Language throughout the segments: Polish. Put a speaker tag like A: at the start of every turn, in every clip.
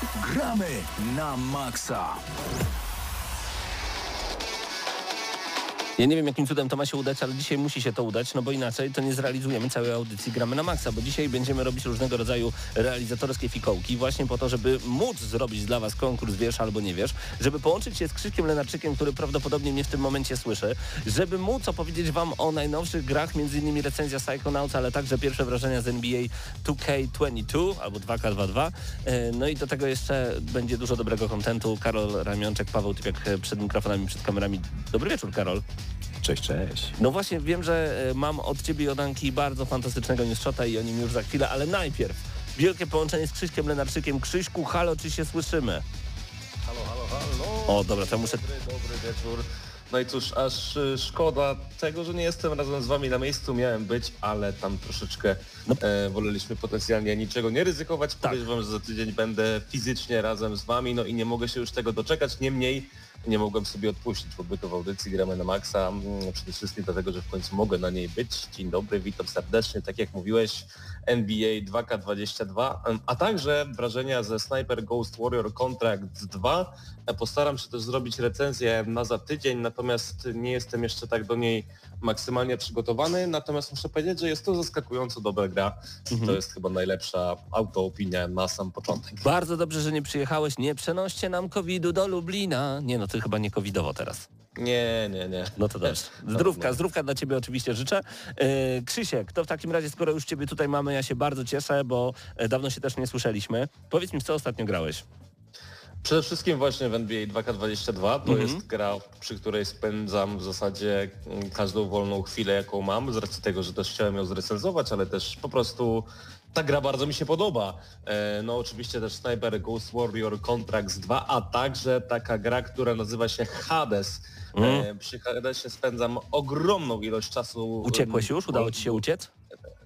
A: Gramy na maksa.
B: Ja nie wiem, jakim cudem to ma się udać, ale dzisiaj musi się to udać, no bo inaczej to nie zrealizujemy całej audycji Gramy na Maxa, bo dzisiaj będziemy robić różnego rodzaju realizatorskie fikołki właśnie po to, żeby móc zrobić dla Was konkurs Wiesz albo nie wiesz, żeby połączyć się z Krzyszkiem Lenarczykiem, który prawdopodobnie mnie w tym momencie słyszy, żeby móc opowiedzieć Wam o najnowszych grach, innymi recenzja Psychonauts, ale także pierwsze wrażenia z NBA 2K22 albo 2K22. E, no i do tego jeszcze będzie dużo dobrego kontentu. Karol Ramionczek, Paweł Typiak przed mikrofonami, przed kamerami. Dobry wieczór, Karol.
C: Cześć, cześć.
B: No właśnie, wiem, że e, mam od Ciebie, Jodanki, bardzo fantastycznego newsshota i o nim już za chwilę, ale najpierw wielkie połączenie z Krzyśkiem Lenarczykiem. Krzyśku, halo, czy się słyszymy?
D: Halo, halo, halo.
B: O, dobra, to muszę...
D: Dobry, dobry wieczór. No i cóż, aż y, szkoda tego, że nie jestem razem z wami na miejscu, miałem być, ale tam troszeczkę
B: No.
D: e, woleliśmy potencjalnie niczego nie ryzykować.
B: Tak.
D: Podejrzewam, że za tydzień będę fizycznie razem z wami, no i nie mogę się już tego doczekać. Niemniej nie mogłem sobie odpuścić pobytu w audycji Gramy na Maxa, mm, przede wszystkim dlatego, że w końcu mogę na niej być. Dzień dobry, witam serdecznie, tak jak mówiłeś, NBA 2K22, em, a także wrażenia ze Sniper Ghost Warrior Contract 2. E, Postaram się też zrobić recenzję na za tydzień, natomiast nie jestem jeszcze tak do niej maksymalnie przygotowany, natomiast muszę powiedzieć, że jest to zaskakująco dobra gra. To jest chyba najlepsza autoopinia na sam początek.
B: Bardzo dobrze, że nie przyjechałeś. Nie przenoście nam COVID-u do Lublina. Nie, no ty chyba nie covidowo teraz.
D: Nie, nie, nie.
B: No to dobrze. Zdrówka, zdrówka dla Ciebie oczywiście życzę. E, Krzysiek, to w takim razie, skoro już Ciebie tutaj mamy, ja się bardzo cieszę, bo e, dawno się też nie słyszeliśmy. Powiedz mi, co ostatnio grałeś?
D: Przede wszystkim właśnie w NBA 2K22 to
B: Mhm.
D: jest gra, przy której spędzam w zasadzie mm, każdą wolną chwilę, jaką mam, z racji tego, że też chciałem ją zrecenzować, ale też po prostu ta gra bardzo mi się podoba. E, No oczywiście też Sniper Ghost Warrior Contracts 2, a także taka gra, która nazywa się Hades. E, Przy Hadesie spędzam ogromną ilość czasu.
B: Uciekłeś już? Udało Ci się uciec?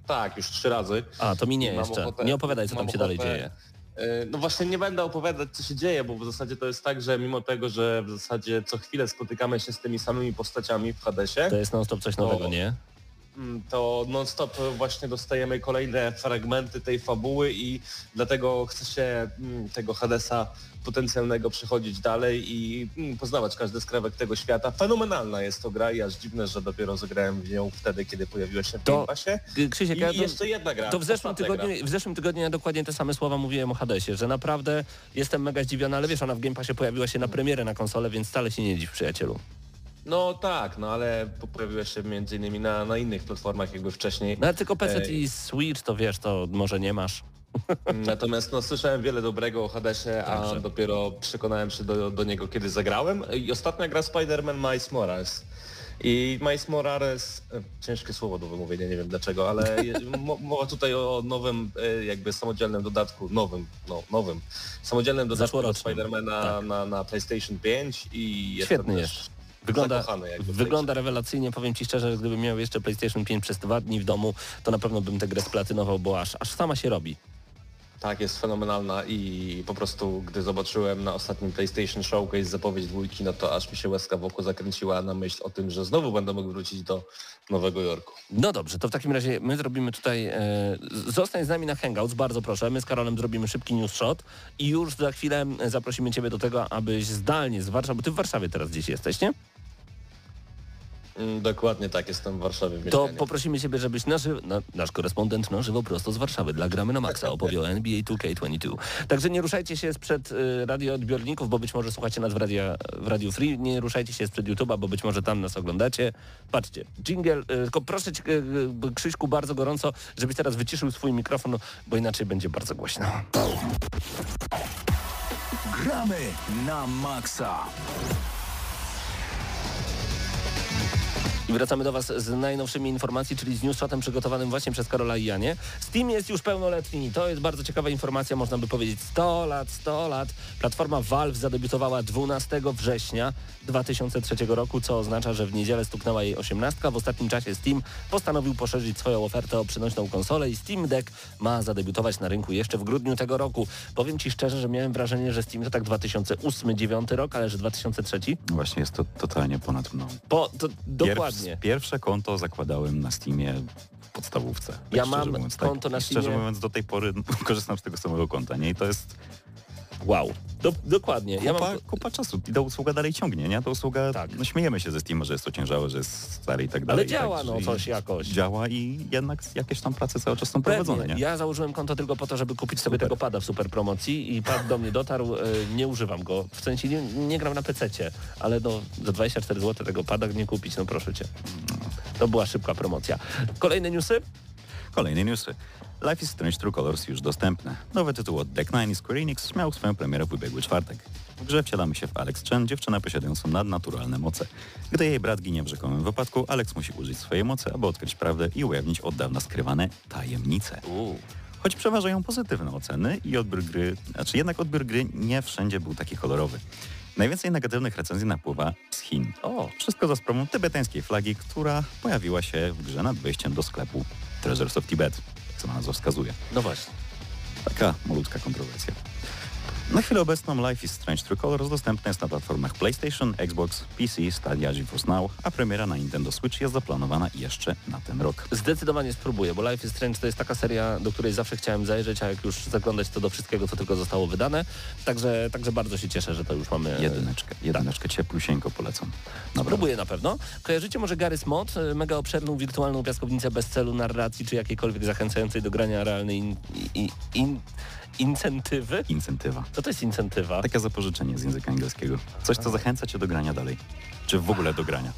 D: Tak, już trzy razy.
B: A, to mi nie jeszcze.
D: ochotę-
B: Nie opowiadaj, co tam się dalej dzieje.
D: E, No właśnie nie będę opowiadać, co się dzieje, bo w zasadzie to jest tak, że mimo tego, że w zasadzie co chwilę spotykamy się z tymi samymi postaciami w Hadesie,
B: To jest non-stop coś nowego,
D: To-
B: nie?
D: Mm, to non-stop właśnie dostajemy kolejne fragmenty tej fabuły i dlatego chcę się mm, tego Hadesa potencjalnego przechodzić dalej i mm, poznawać każdy skrawek tego świata. Fenomenalna jest to gra i aż dziwne, że dopiero zagrałem w nią wtedy, kiedy pojawiła się w
B: To-
D: Game Passie.
B: G- Krzysiek,
D: I
B: ja
D: jeszcze jedna gra.
B: to w zeszłym,
D: ostatnia gra.
B: tygodniu, w zeszłym tygodniu ja dokładnie te same słowa mówiłem o Hadesie, że naprawdę jestem mega zdziwiony, ale wiesz, ona w Game Passie pojawiła się na premierę na konsolę, więc wcale się nie dziw, przyjacielu.
D: No tak, no ale pojawiła się między innymi na, na innych platformach jakby wcześniej.
B: No ale tylko PC
D: Ej.
B: i Switch, to wiesz, to może nie masz.
D: Natomiast no, słyszałem wiele dobrego o Hadesie, a
B: Także.
D: dopiero przekonałem się do, do niego, kiedy zagrałem. I ostatnia gra Spider-Man Miles Morales. I Miles Morales, e, ciężkie słowo do wymówienia, nie wiem dlaczego, ale mowa tutaj o nowym e, jakby samodzielnym dodatku, nowym, no nowym, samodzielnym dodatku do. Spidermana
B: Tak.
D: na, na PlayStation 5 i
B: Świetny jest. Wygląda,
D: w
B: wygląda rewelacyjnie, powiem Ci szczerze, że gdybym miał jeszcze PlayStation 5 przez dwa dni w domu, to na pewno bym tę grę splatynował, bo aż, aż sama się robi.
D: Tak, jest fenomenalna i po prostu gdy zobaczyłem na ostatnim PlayStation Showcase zapowiedź dwójki, no to aż mi się łezka wokół zakręciła na myśl o tym, że znowu będę mógł wrócić do Nowego Jorku.
B: No dobrze, to w takim razie my zrobimy tutaj, e, zostań z nami na Hangouts, bardzo proszę, my z Karolem zrobimy szybki news shot i już za chwilę zaprosimy Ciebie do tego, abyś zdalnie z Warszawy, bo Ty w Warszawie teraz gdzieś jesteś, nie?
D: Mm, Dokładnie tak, jestem w Warszawie w
B: To poprosimy Ciebie, żebyś na żywo, na, nasz korespondent na żywo prosto z Warszawy dla Gramy na Maxa opowie o NBA 2K22. Także nie ruszajcie się sprzed y, radioodbiorników, bo być może słuchacie nas w, radia, w Radio Free, nie ruszajcie się sprzed YouTube'a, bo być może tam nas oglądacie. Patrzcie, jingle, y, tylko proszę Cię, y, y, Krzyśku, bardzo gorąco, żebyś teraz wyciszył swój mikrofon, bo inaczej będzie bardzo głośno.
A: Gramy na maksa.
B: I wracamy do Was z najnowszymi informacji, czyli z newsshotem przygotowanym właśnie przez Karola i Janie. Steam jest już pełnoletni. To jest bardzo ciekawa informacja, można by powiedzieć 100 lat, 100 lat. Platforma Valve zadebiutowała 12 września 2003 roku, co oznacza, że w niedzielę stuknęła jej 18. W ostatnim czasie Steam postanowił poszerzyć swoją ofertę o przynośną konsolę i Steam Deck ma zadebiutować na rynku jeszcze w grudniu tego roku. Powiem Ci szczerze, że miałem wrażenie, że Steam to tak 2008-2009 rok, ale że 2003.
C: Właśnie jest to totalnie ponad mną.
B: Po, to dokładnie.
C: Pierw, pierwsze konto zakładałem na Steamie w podstawówce. Tak
B: Ja mam
C: mówiąc,
B: konto
C: tak,
B: na
C: i Szczerze
B: Steamie.
C: mówiąc, do tej pory korzystam z tego samego konta, nie? I to jest
B: Wow, Do, dokładnie.
C: Kupa,
B: Ja mam...
C: kupa czasu i ta usługa dalej ciągnie, nie? Ta usługa,
B: Tak.
C: no śmiejemy się ze Steam, że jest ociężałe, że jest stary i tak dalej.
B: Ale działa
C: tak,
B: no coś jakoś.
C: Działa i jednak jakieś tam prace cały czas są prowadzone,
B: Pewnie.
C: nie?
B: Ja założyłem konto tylko po to, żeby kupić sobie
C: Super.
B: tego pada w super promocji i pad do mnie dotarł, e, nie używam go. W sensie nie, nie gram na PC, ale no za 24 zł tego pada nie kupić, no proszę cię. To była szybka promocja. Kolejne newsy?
C: Kolejne newsy. Life is Strange True Colors już dostępne. Nowy tytuł od Deck Nine i Square Enix miał swoją premierę w ubiegły czwartek. W grze wcielamy się w Alex Chen, dziewczynę posiadającą nadnaturalne moce. Gdy jej brat ginie w rzekomym wypadku, Alex musi użyć swojej mocy, aby odkryć prawdę i ujawnić od dawna skrywane tajemnice. Choć przeważają pozytywne oceny i odbiór gry, znaczy jednak odbiór gry nie wszędzie był taki kolorowy. Najwięcej negatywnych recenzji napływa z Chin.
B: O,
C: Wszystko za sprawą tybetańskiej flagi, która pojawiła się w grze nad wejściem do sklepu Treasures of Tibet, sama nazwa wskazuje.
B: no właśnie.
C: Taka malutka kontrowersja. Na chwilę obecną Life is Strange True Colors dostępne jest na platformach PlayStation, Xbox, PC, Stadia, GeForce Now, a premiera na Nintendo Switch jest zaplanowana jeszcze na ten rok.
B: Zdecydowanie spróbuję, bo Life is Strange to jest taka seria, do której zawsze chciałem zajrzeć, a jak już zaglądać to do wszystkiego, co tylko zostało wydane. Także, także bardzo się cieszę, że to już mamy...
C: Jedyneczkę, jedyneczkę cieplusieńko polecam. Naprawdę.
B: Próbuję na pewno. Kojarzycie może Garry's Mod? y, Mega obszerną wirtualną piaskownicę bez celu, narracji czy jakiejkolwiek zachęcającej do grania realnej in, in, in, incentywy?
C: Incentywa.
B: Co to jest incentywa?
C: Takie zapożyczenie z języka angielskiego. Coś, co zachęca cię do grania dalej. Czy w ogóle do grania.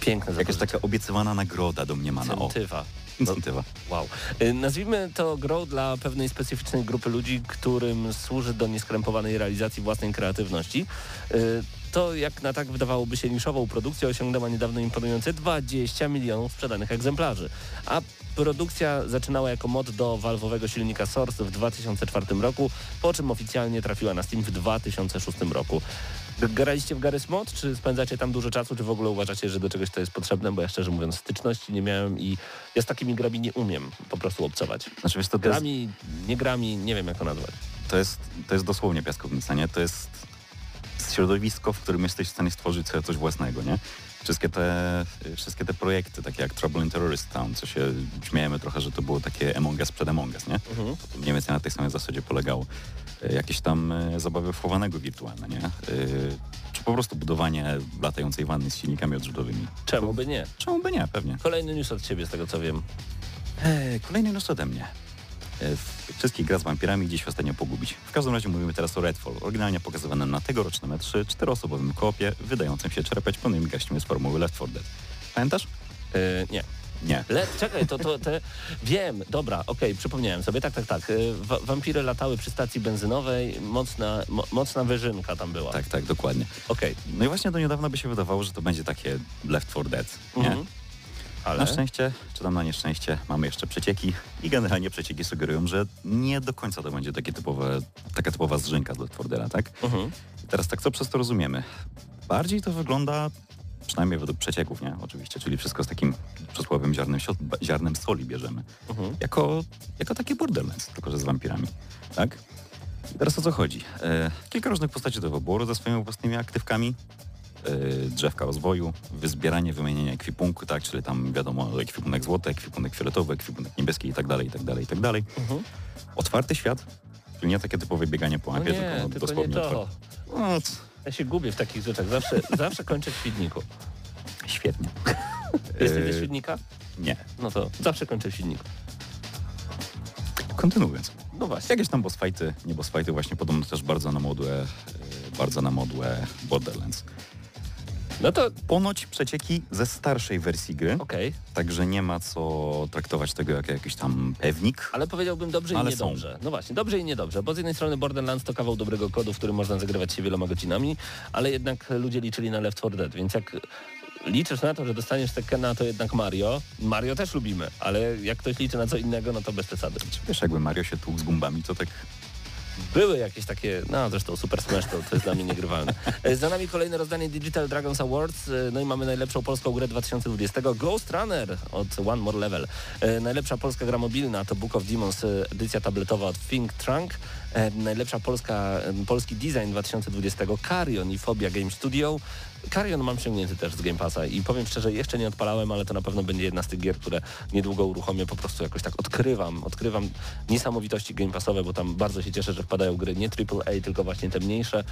B: Piękne
C: Jakaś taka obiecywana nagroda domniemana. O,
B: Incentywa.
C: incentywa.
B: Wow. Y, Nazwijmy to grą dla pewnej specyficznej grupy ludzi, którym służy do nieskrępowanej realizacji własnej kreatywności. Y, To, jak na tak wydawałoby się niszową produkcję, osiągnęła niedawno imponujące 20 milionów sprzedanych egzemplarzy. A produkcja zaczynała jako mod do walwowego silnika Source w 2004 roku, po czym oficjalnie trafiła na Steam w 2006 roku. Graliście w Garry's Mod, czy spędzacie tam dużo czasu, czy w ogóle uważacie, że do czegoś to jest potrzebne? Bo ja szczerze mówiąc styczności nie miałem i ja z takimi grami nie umiem po prostu obcować.
C: Znaczy wiesz, to, to, jest,
B: Grami, nie grami, nie wiem jak to nazwać.
C: to, jest, to jest dosłownie piaskownica, nie? To jest środowisko, w którym jesteś w stanie stworzyć sobie coś własnego, nie? Wszystkie te, wszystkie te projekty, takie jak Trouble in Terrorist Town, co się śmiejemy trochę, że to było takie Among Us przed Among Us, nie?
B: Mhm.
C: To mniej więcej na tej samej zasadzie polegało. E, Jakieś tam e, zabawy wchowanego wirtualne, nie? E, Czy po prostu budowanie latającej wanny z silnikami odrzutowymi.
B: Czemu by nie?
C: Czemu by nie, pewnie.
B: Kolejny news od ciebie, z tego co wiem.
C: Kolejny news ode mnie. E, w- Wszystkich gra z wampirami gdzieś ostatnio pogubić. W każdym razie mówimy teraz o Redfall, oryginalnie pokazywanym na tegorocznym E3 czteroosobowym koopie, wydającym się czerpać pełnymi gaśćmi z formuły Left 4 Dead. Pamiętasz?
B: Yy, nie.
C: Nie.
B: Le, czekaj, to, to te... Wiem, dobra, okej, przypomniałem sobie, tak, tak, tak. Yy, wa- wampiry latały przy stacji benzynowej, mocna, mo, mocna wyżynka tam była.
C: Tak, tak, dokładnie.
B: Okej.
C: No i właśnie do niedawna by się wydawało, że to będzie takie Left 4 Dead, nie?
B: Mhm. Ale...
C: Na szczęście, czy tam na nieszczęście, mamy jeszcze przecieki i generalnie przecieki sugerują, że nie do końca to będzie takie typowe, taka typowa zrzynka 4 Deada, tak?
B: Mhm.
C: I teraz tak, co przez to rozumiemy? Bardziej to wygląda, przynajmniej według przecieków, nie? Oczywiście, czyli wszystko z takim przysłowiem ziarnem, ziarnem soli bierzemy.
B: Mhm.
C: Jako, jako takie Borderlands, tylko że z wampirami, tak? I teraz o co chodzi? E, kilka różnych postaci do wyboru ze swoimi własnymi aktywkami. E, drzewka rozwoju, wyzbieranie, wymienienie ekwipunku, tak, czyli tam wiadomo ekwipunek złoty, ekwipunek fioletowy, ekwipunek niebieski i tak dalej, i tak dalej, i tak dalej.
B: Mhm.
C: Otwarty świat, czyli nie takie typowe bieganie po
B: No
C: mapie,
B: nie,
C: tylko
B: tylko nie
C: dosłownie otwarte. No,
B: Ja się gubię w takich rzeczach. Zawsze, zawsze kończę w świdniku.
C: świetnie.
B: Jesteś
C: E,
B: ze świdnika?
C: Nie.
B: No to zawsze kończę w świdniku.
C: Kontynuując.
B: No właśnie.
C: Jakieś tam boss fighty, nie boss fighty, właśnie podobno też bardzo na modłę, e, bardzo na modłę Borderlands.
B: No to
C: Ponoć przecieki ze starszej wersji gry,
B: okej.
C: także nie ma co traktować tego jako jakiś tam pewnik.
B: Ale powiedziałbym dobrze i niedobrze. No właśnie, dobrze i niedobrze, bo z jednej strony Borderlands to kawał dobrego kodu, w którym można zagrywać się wieloma godzinami, ale jednak ludzie liczyli na Left 4 Dead, więc jak liczysz na to, że dostaniesz Tekkena, to jednak Mario. Mario też lubimy, ale jak ktoś liczy na co innego, no to bez przesady.
C: Wiesz, jakby Mario się tłukł z gumbami, to tak
B: Były jakieś takie, no zresztą Super Smash to, to jest dla mnie niegrywalne. E, Za nami kolejne rozdanie Digital Dragons Awards, e, no i mamy najlepszą polską grę 2020, Ghost Runner od One More Level. E, Najlepsza polska gra mobilna to Book of Demons, edycja tabletowa od Think Trunk. Najlepsza polska, polski design 2020 Carion i Fobia Game Studio. Carion mam ściągnięty też z Game Passa i powiem szczerze, jeszcze nie odpalałem, ale to na pewno będzie jedna z tych gier, które niedługo uruchomię. Po prostu jakoś tak odkrywam, odkrywam niesamowitości Game Passowe, bo tam bardzo się cieszę, że wpadają gry nie AAA, tylko właśnie te mniejsze.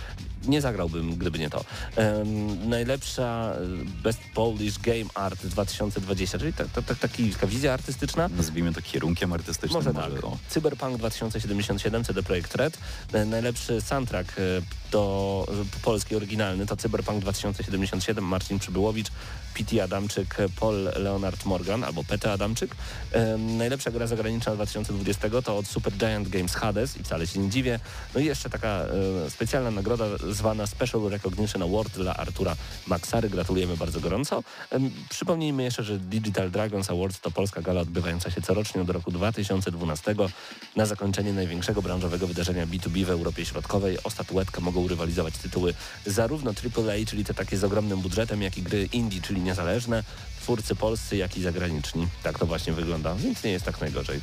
B: Nie zagrałbym, gdyby nie to. Um, najlepsza e, Best Polish Game Art 2020, czyli ta, ta, ta, taka wizja artystyczna.
C: Nazwijmy to kierunkiem artystycznym.
B: Może, może tak. O. Cyberpunk 2077 CD Projekt E, najlepszy soundtrack to polski oryginalny to Cyberpunk 2077 Marcin Przybyłowicz, P.T. Adamczyk, Paul Leonard Morgan albo P.T. Adamczyk. najlepsza gra zagraniczna 2020 to od Super Giant Games Hades i wcale się nie dziwię. No i jeszcze taka e, specjalna nagroda zwana Special Recognition Award dla Artura Maxary. Gratulujemy bardzo gorąco. przypomnijmy jeszcze, że Digital Dragons Awards to polska gala odbywająca się corocznie od roku 2012 na zakończenie największego branżowego wydarzenia B2B w Europie Środkowej. O statuetkę mogą rywalizować tytuły zarówno AAA, czyli te takie z ogromnym budżetem, jak i gry indie, czyli niezależne, twórcy polscy, jak i zagraniczni. Tak to właśnie wygląda, więc nie jest tak najgorzej.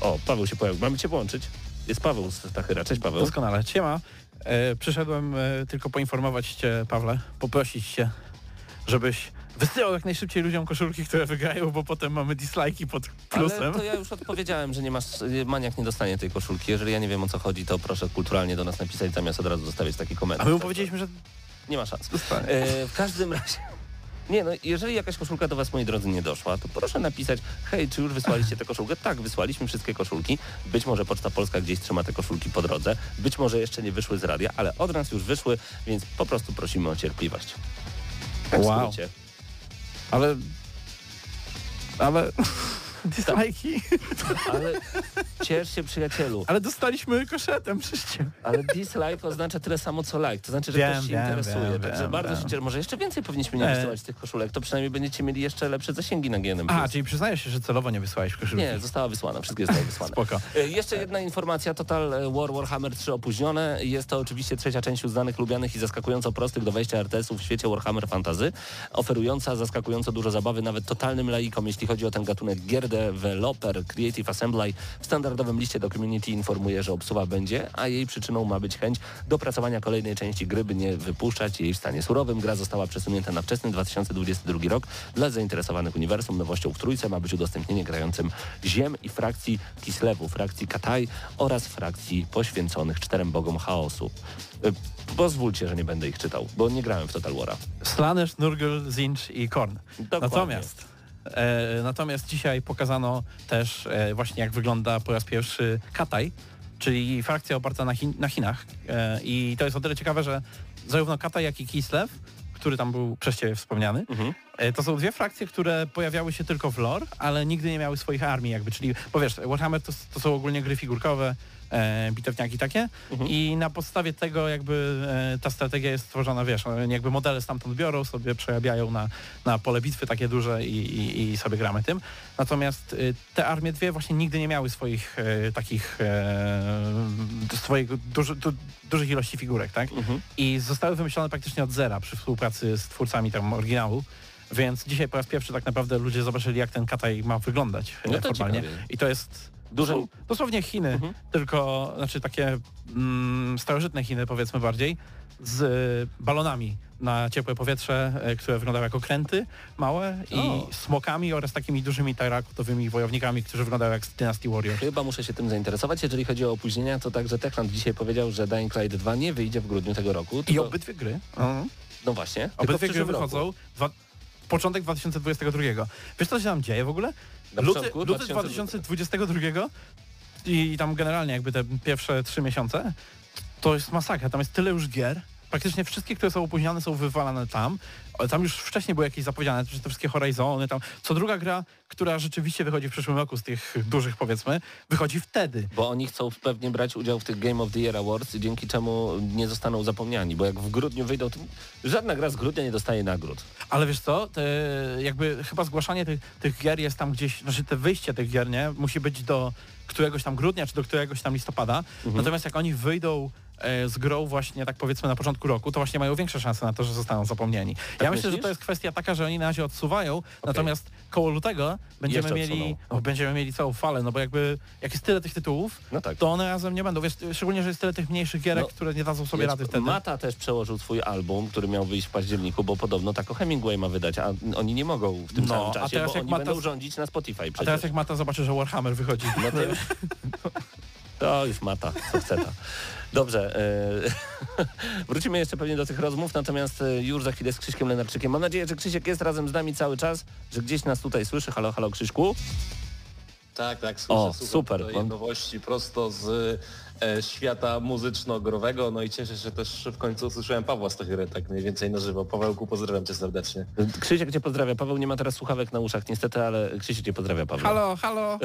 B: O, Paweł się pojawił. Mamy Cię połączyć? Jest Paweł z Tachyra. Cześć Paweł.
E: Doskonale. Siema. E, przyszedłem e, tylko poinformować Cię, Pawle, poprosić Cię, żebyś wysyłał jak najszybciej ludziom koszulki, które wygrają, bo potem mamy dislajki pod plusem.
B: Ale to ja już odpowiedziałem, że nie masz, maniak nie dostanie tej koszulki. Jeżeli ja nie wiem o co chodzi, to proszę kulturalnie do nas napisać, zamiast od razu zostawić taki komentarz.
E: A my mu powiedzieliśmy, że
B: nie ma szans. E, w każdym razie... Nie, no jeżeli jakaś koszulka do Was, moi drodzy, nie doszła, to proszę napisać, hej, czy już wysłaliście tę koszulkę? Tak, wysłaliśmy wszystkie koszulki. Być może Poczta Polska gdzieś trzyma te koszulki po drodze. Być może jeszcze nie wyszły z radia, ale od nas już wyszły, więc po prostu prosimy o cierpliwość.
E: Tak wow. Ale... Ale... Dislajki.
B: Ale ciesz się przyjacielu.
E: Ale dostaliśmy koszetem przecież.
B: Ale dislike oznacza tyle samo co like. To znaczy, że wiem, ktoś się wiem, interesuje. Wiem, Także bardzo się cieszę. Może jeszcze więcej powinniśmy nie wysyłać tych koszulek. To przynajmniej będziecie mieli jeszcze lepsze zasięgi na GNM+.
E: A, czyli przyznajesz się, że celowo nie wysłałeś koszulki?
B: Nie, została wysłana. Wszystkie zostały wysłane.
E: Spoko.
B: E, jeszcze jedna informacja. Total War Warhammer 3 opóźnione. Jest to oczywiście trzecia część uznanych, lubianych i zaskakująco prostych do wejścia RTS-ów w świecie Warhammer Fantasy. Oferująca zaskakująco dużo zabawy nawet totalnym laikom, jeśli chodzi o ten gatunek gier developer Creative Assembly w standardowym liście do community informuje, że obsuwa będzie, a jej przyczyną ma być chęć dopracowania kolejnej części gry, by nie wypuszczać jej w stanie surowym. Gra została przesunięta na wczesny 2022 rok. Dla zainteresowanych uniwersum nowością w trójce ma być udostępnienie grającym Ziem i frakcji Kislewu, frakcji Kataj oraz frakcji poświęconych czterem bogom chaosu. Y, pozwólcie, że nie będę ich czytał, bo nie grałem w Total War'a.
E: Slanesh, Nurgle, Zinch i Korn. Dokładnie. Natomiast natomiast dzisiaj pokazano też e, właśnie jak wygląda po raz pierwszy Kataj, czyli frakcja oparta na, Chin na Chinach. E, I to jest o tyle ciekawe, że zarówno Kataj, jak i Kislev, który tam był przez Ciebie wspomniany, mhm. To są dwie frakcje, które pojawiały się tylko w lore, ale nigdy nie miały swoich armii jakby, czyli, bo wiesz, Warhammer to, to są ogólnie gry figurkowe, e, bitewniaki takie mhm. i na podstawie tego jakby e, ta strategia jest stworzona, wiesz, jakby modele stamtąd biorą, sobie przerabiają na, na pole bitwy takie duże i, i, i sobie gramy tym. Natomiast e, te armie dwie właśnie nigdy nie miały swoich e, takich e, swoich duży, du, dużych ilości figurek, tak? Mhm. I zostały wymyślone praktycznie od zera przy współpracy z twórcami tam oryginału. Więc dzisiaj po raz pierwszy tak naprawdę ludzie zobaczyli, jak ten kataj ma wyglądać no formalnie. I to jest Duże, dosłownie Chiny, mhm. tylko, znaczy takie mm, starożytne Chiny powiedzmy bardziej, z balonami na ciepłe powietrze, e, które wyglądały jako kręty małe i o. smokami oraz takimi dużymi terakotowymi wojownikami, którzy wyglądają jak z Dynasty Warriors.
B: Chyba muszę się tym zainteresować. Jeżeli chodzi o opóźnienia, to także Techland dzisiaj powiedział, że Dying Light 2 nie wyjdzie w grudniu tego roku.
E: Tylko... I obydwie gry. Mhm.
B: No właśnie.
E: Obydwie gry wychodzą. Dwa... Początek 2022. Wiesz co się tam dzieje w ogóle? Luty, luty 2022 i tam generalnie jakby te pierwsze trzy miesiące, to jest masakra. Tam jest tyle już gier, praktycznie wszystkie, które są opóźniane są wywalane tam. Tam już wcześniej były jakieś zapowiedziane, te wszystkie Horizony, tam co druga gra, która rzeczywiście wychodzi w przyszłym roku z tych dużych powiedzmy, wychodzi wtedy.
B: Bo oni chcą pewnie brać udział w tych Game of the Year Awards, dzięki czemu nie zostaną zapomniani, bo jak w grudniu wyjdą, to żadna gra z grudnia nie dostaje nagród.
E: Ale wiesz co, te, jakby chyba zgłaszanie tych, tych gier jest tam gdzieś, znaczy te wyjście tych gier, nie, musi być do któregoś tam grudnia, czy do któregoś tam listopada. Mhm. Natomiast jak oni wyjdą z grą właśnie tak powiedzmy na początku roku, to właśnie mają większe szanse na to, że zostaną zapomnieni.
B: Tak
E: ja myślę,
B: myślisz?
E: że to jest kwestia taka, że oni na razie odsuwają, natomiast koło lutego będziemy mieli,
B: odsuną.
E: o, będziemy mieli całą falę, no bo jakby jak jest tyle tych tytułów,
B: No tak.
E: to one razem nie będą. Wiesz, szczególnie, że jest tyle tych mniejszych gierek,
B: No,
E: które nie dadzą sobie rady wtedy.
B: Mata też przełożył swój album, który miał wyjść w październiku, bo podobno tak o Hemingway ma wydać, a oni nie mogą w tym
E: No,
B: samym
E: a
B: czasie,
E: teraz
B: bo
E: jak
B: oni
E: Mata-
B: będą rządzić na Spotify
E: A
B: przecież.
E: teraz jak Mata zobaczy, że Warhammer wychodzi.
B: No to, już Mata, co chce ta. Dobrze, e, wrócimy jeszcze pewnie do tych rozmów, natomiast e, już za chwilę z Krzyśkiem Lenarczykiem. Mam nadzieję, że Krzysiek jest razem z nami cały czas, że gdzieś nas tutaj słyszy. Halo, halo Krzyśku.
D: Tak, tak, słyszę,
B: O, super.
D: nowości prosto z świata muzyczno-growego, no i cieszę się też w końcu usłyszałem Pawła Stachyry tak mniej więcej na żywo. Pawełku, pozdrawiam cię serdecznie.
B: Krzysiek cię pozdrawia. Paweł nie ma teraz słuchawek na uszach niestety, ale Krzysiek cię pozdrawia, Paweł.
E: Halo, halo.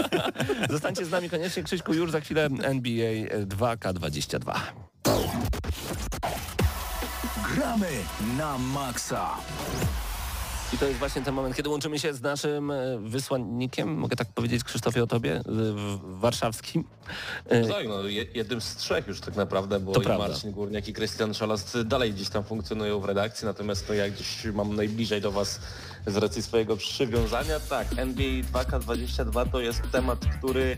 B: Zostańcie z nami koniecznie. Krzyśku, już za chwilę NBA 2K22.
A: Gramy na maksa.
B: I to jest właśnie ten moment, kiedy łączymy się z naszym e, wysłannikiem, mogę tak powiedzieć Krzysztofie o tobie, w- warszawskim. E,
D: Tak, no, je- jednym z trzech już tak naprawdę, bo
B: To
D: i
B: prawda.
D: Marcin Górniak i Krystian Szalast dalej gdzieś tam funkcjonują w redakcji, natomiast to ja gdzieś mam najbliżej do Was z racji swojego przywiązania. Tak, NBA 2K22 to jest temat, który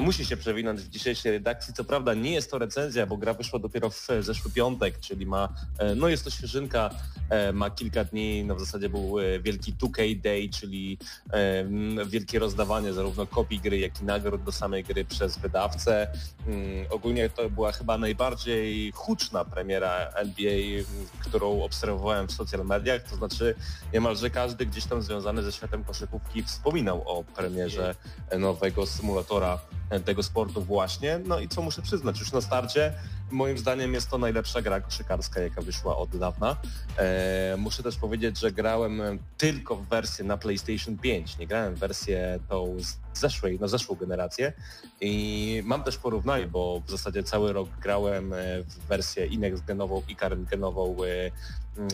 D: musi się przewinąć w dzisiejszej redakcji. Co prawda nie jest to recenzja, bo gra wyszła dopiero w zeszły piątek, czyli ma, e, no jest to świeżynka, e, ma kilka dni, no w zasadzie był e, wielki 2K Day, czyli wielkie rozdawanie zarówno kopii gry, jak i nagród do samej gry przez wydawcę. Mm, Ogólnie to była chyba najbardziej huczna premiera NBA, którą obserwowałem w social mediach, to znaczy niemalże każdy gdzieś tam związany ze światem koszykówki wspominał o premierze nowego symulatora tego sportu właśnie. No i co muszę przyznać, już na starcie moim zdaniem jest to najlepsza gra koszykarska, jaka wyszła od dawna. E, muszę też powiedzieć, że grałem tylko w wersję na PlayStation 5, nie grałem w wersję tą z zeszłej, na zeszłą generację i mam też porównanie, bo w zasadzie cały rok grałem e, w wersję i next genową i current genową e,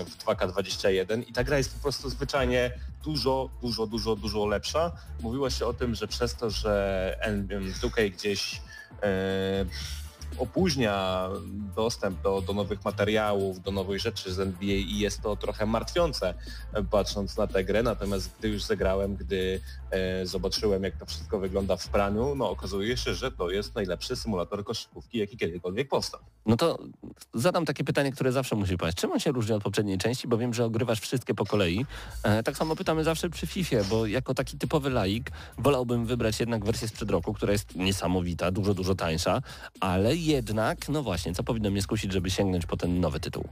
D: w 2K21 i ta gra jest po prostu zwyczajnie dużo, dużo, dużo, dużo lepsza. Mówiło się o tym, że przez to, że N- 2K gdzieś e, opóźnia dostęp do, do nowych materiałów, do nowych rzeczy z NBA i jest to trochę martwiące e, patrząc na tę grę, natomiast gdy już zagrałem, gdy e, zobaczyłem jak to wszystko wygląda w praniu, no okazuje się, że to jest najlepszy symulator koszykówki, jaki kiedykolwiek powstał.
B: No to zadam takie pytanie, które zawsze musi paść. Czym on się różni od poprzedniej części? Bo wiem, że ogrywasz wszystkie po kolei. E, tak samo pytamy zawsze przy FIFA, bo jako taki typowy laik wolałbym wybrać jednak wersję sprzed roku, która jest niesamowita, dużo, dużo tańsza, ale jednak, no właśnie, co powinno mnie skusić, żeby sięgnąć po ten nowy tytuł?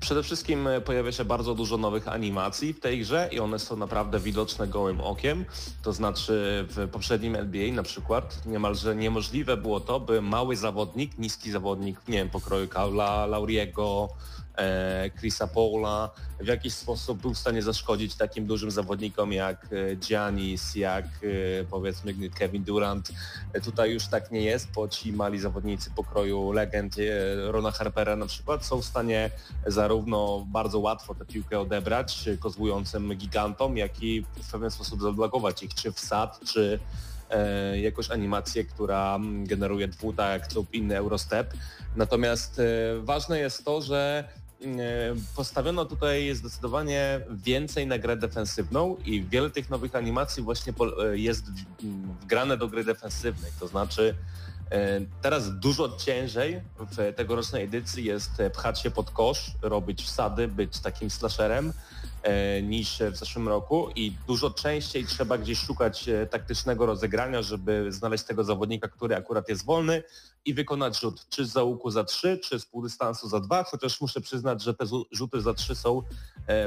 D: Przede wszystkim e, pojawia się bardzo dużo nowych animacji w tej grze i one są naprawdę widoczne gołym okiem. To znaczy w poprzednim NBA na przykład niemalże niemożliwe było to, by mały zawodnik, niski zawodnik, nie wiem, pokroju Kaula, Lauriego, Chrisa Paula w jakiś sposób był w stanie zaszkodzić takim dużym zawodnikom jak e, Giannis, jak e, powiedzmy Kevin Durant. E, Tutaj już tak nie jest, bo ci mali zawodnicy pokroju legend e, Rona Harpera na przykład są w stanie zarówno bardzo łatwo tę piłkę odebrać e, kozłującym gigantom, jak i w pewien sposób zablokować ich, czy wsad, czy e, jakąś animację, która mm, generuje dwutak lub inny Eurostep. Natomiast e, ważne jest to, że e, postawiono tutaj zdecydowanie więcej na grę defensywną i wiele tych nowych animacji właśnie e, jest wgrane do gry defensywnej. To znaczy e, teraz dużo ciężej w tegorocznej edycji jest e, pchać się pod kosz, robić wsady, być takim slasherem e, niż w zeszłym roku i dużo częściej trzeba gdzieś szukać e, taktycznego rozegrania, żeby znaleźć tego zawodnika, który akurat jest wolny i wykonać rzut, czy z załuku za 3, czy z półdystansu za 2, chociaż muszę przyznać, że te zu- rzuty za 3 są e,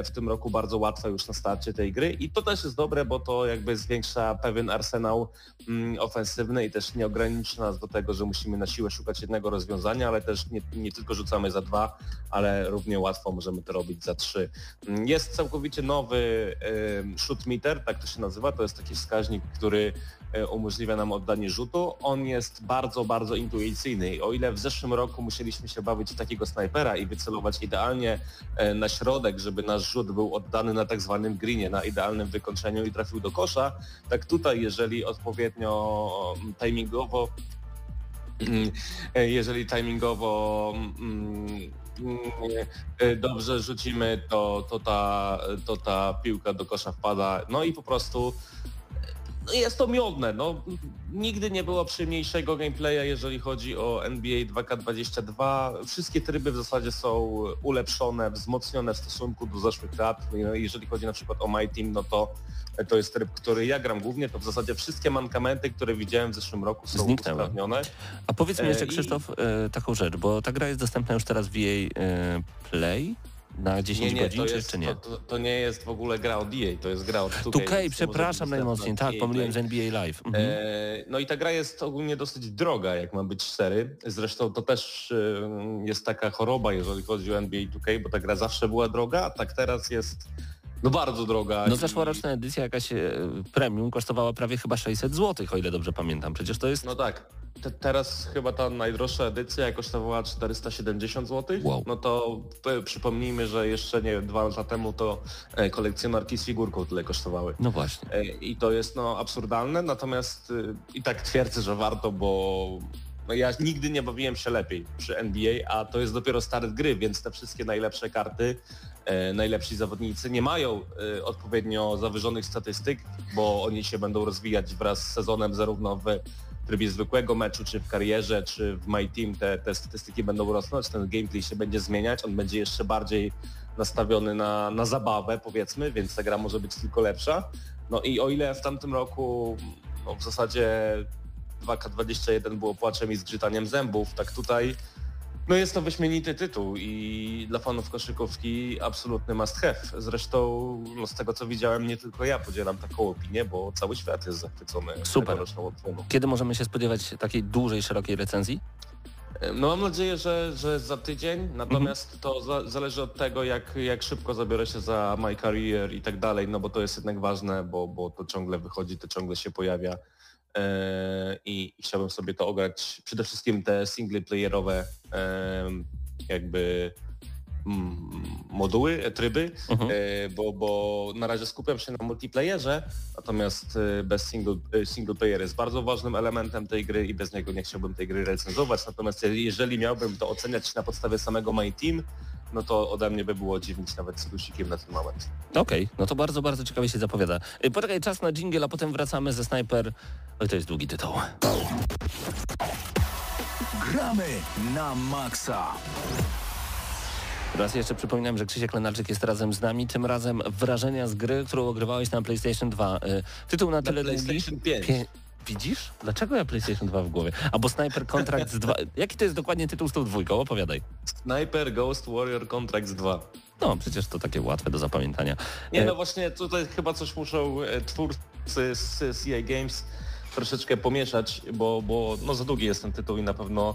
D: w tym roku bardzo łatwe już na starcie tej gry i to też jest dobre, bo to jakby zwiększa pewien arsenał mm, ofensywny i też nie ogranicza nas do tego, że musimy na siłę szukać jednego rozwiązania, ale też nie, nie tylko rzucamy za dwa, ale równie łatwo możemy to robić za trzy. Mm, Jest całkowicie nowy shoot meter, tak to się nazywa, to jest taki wskaźnik, który e, umożliwia nam oddanie rzutu. On jest bardzo, bardzo intuicyjny. I O ile w zeszłym roku musieliśmy się bawić w takiego snajpera i wycelować idealnie e, na środek, żeby nasz rzut był oddany na tak zwanym greenie, na idealnym wykończeniu i trafił do kosza, tak tutaj, jeżeli odpowiednio mm, timingowo jeżeli timingowo mm, mm, dobrze rzucimy, to, to, ta, to ta piłka do kosza wpada. No i po prostu jest to miodne. No, nigdy nie było przyjemniejszego gameplaya, jeżeli chodzi o NBA 2K22. Wszystkie tryby w zasadzie są ulepszone, wzmocnione w stosunku do zeszłych lat. No, jeżeli chodzi na przykład o My Team, no to to jest tryb, który ja gram głównie, to w zasadzie wszystkie mankamenty, które widziałem w zeszłym roku są Zniknęły. usprawnione.
B: A powiedz mi jeszcze, e, Krzysztof, I... E, taką rzecz, bo ta gra jest dostępna już teraz w jej Play, na 10 nie, nie, godzin, czy,
D: jest,
B: czy nie?
D: To, to, nie jest w ogóle gra od EA, to jest gra od 2K.
B: 2K, przepraszam najmocniej, tak, pomyliłem z NBA Live. Mhm. E,
D: no i ta gra jest ogólnie dosyć droga, jak ma być 4. Zresztą to też e, jest taka choroba, jeżeli chodzi o NBA 2K, bo ta gra zawsze była droga, a tak teraz jest no bardzo droga.
B: No zeszłoroczna edycja jakaś e, premium kosztowała prawie chyba 600 zł, o ile dobrze pamiętam. Przecież to jest...
D: No tak. Te, teraz chyba ta najdroższa edycja kosztowała 470 zł. Wow. No to, to, przypomnijmy, że jeszcze nie dwa lata temu to e, kolekcjonarki z figurką tyle kosztowały.
B: No właśnie.
D: E, I to jest no absurdalne, natomiast i tak twierdzę, że warto, bo no ja nigdy nie bawiłem się lepiej przy NBA, a to jest dopiero start gry, więc te wszystkie najlepsze karty, e, najlepsi zawodnicy nie mają e, odpowiednio zawyżonych statystyk, bo oni się będą rozwijać wraz z sezonem zarówno w trybie zwykłego meczu, czy w karierze, czy w My Team te, te statystyki będą rosnąć, ten gameplay się będzie zmieniać, on będzie jeszcze bardziej nastawiony na, na zabawę powiedzmy, więc ta gra może być tylko lepsza. No i o ile w tamtym roku no w zasadzie 2K21 było płaczem i zgrzytaniem zębów, tak tutaj no jest to wyśmienity tytuł i dla fanów koszykówki absolutny must have. Zresztą no z tego co widziałem nie tylko ja podzielam taką opinię, bo cały świat jest zachwycony
B: Super. odsłoną. Kiedy możemy się spodziewać takiej dużej, szerokiej recenzji?
D: No mam nadzieję, że, że za tydzień, natomiast mhm. to za, zależy od tego, jak, jak szybko zabiorę się za My Career i tak dalej, no bo to jest jednak ważne, bo, bo to ciągle wychodzi, to ciągle się pojawia E, i, chciałbym sobie to ograć. Przede wszystkim te single playerowe jakby mm, moduły, e, tryby, mhm. E, bo, bo na razie skupiam się na multiplayerze, natomiast bez single, single player jest bardzo ważnym elementem tej gry i bez niego nie chciałbym tej gry recenzować. Natomiast jeżeli miałbym to oceniać na podstawie samego My Team, no to ode mnie by było 9 nawet z plusikiem na ten moment.
B: Okej, okay, no to bardzo, bardzo ciekawie się zapowiada. Y, poczekaj, czas na jingle, a potem wracamy ze Sniper. Oj, to jest długi tytuł.
A: Gramy na maksa.
B: Raz jeszcze przypominam, że Krzysiek Lenarczyk jest razem z nami, tym razem wrażenia z gry, którą ogrywałeś na PlayStation 2. Y, tytuł na, na tyle
D: PlayStation
B: długi...
D: 5.
B: Widzisz? Dlaczego ja PlayStation 2 w głowie? Albo Sniper Contracts 2. Jaki to jest dokładnie tytuł z tą dwójką? Opowiadaj.
D: Sniper Ghost Warrior Contracts 2.
B: No, przecież to takie łatwe do zapamiętania.
D: Nie, e, no właśnie tutaj chyba coś muszą e, twórcy z CA Games troszeczkę pomieszać, bo, bo no za długi jest ten tytuł i na pewno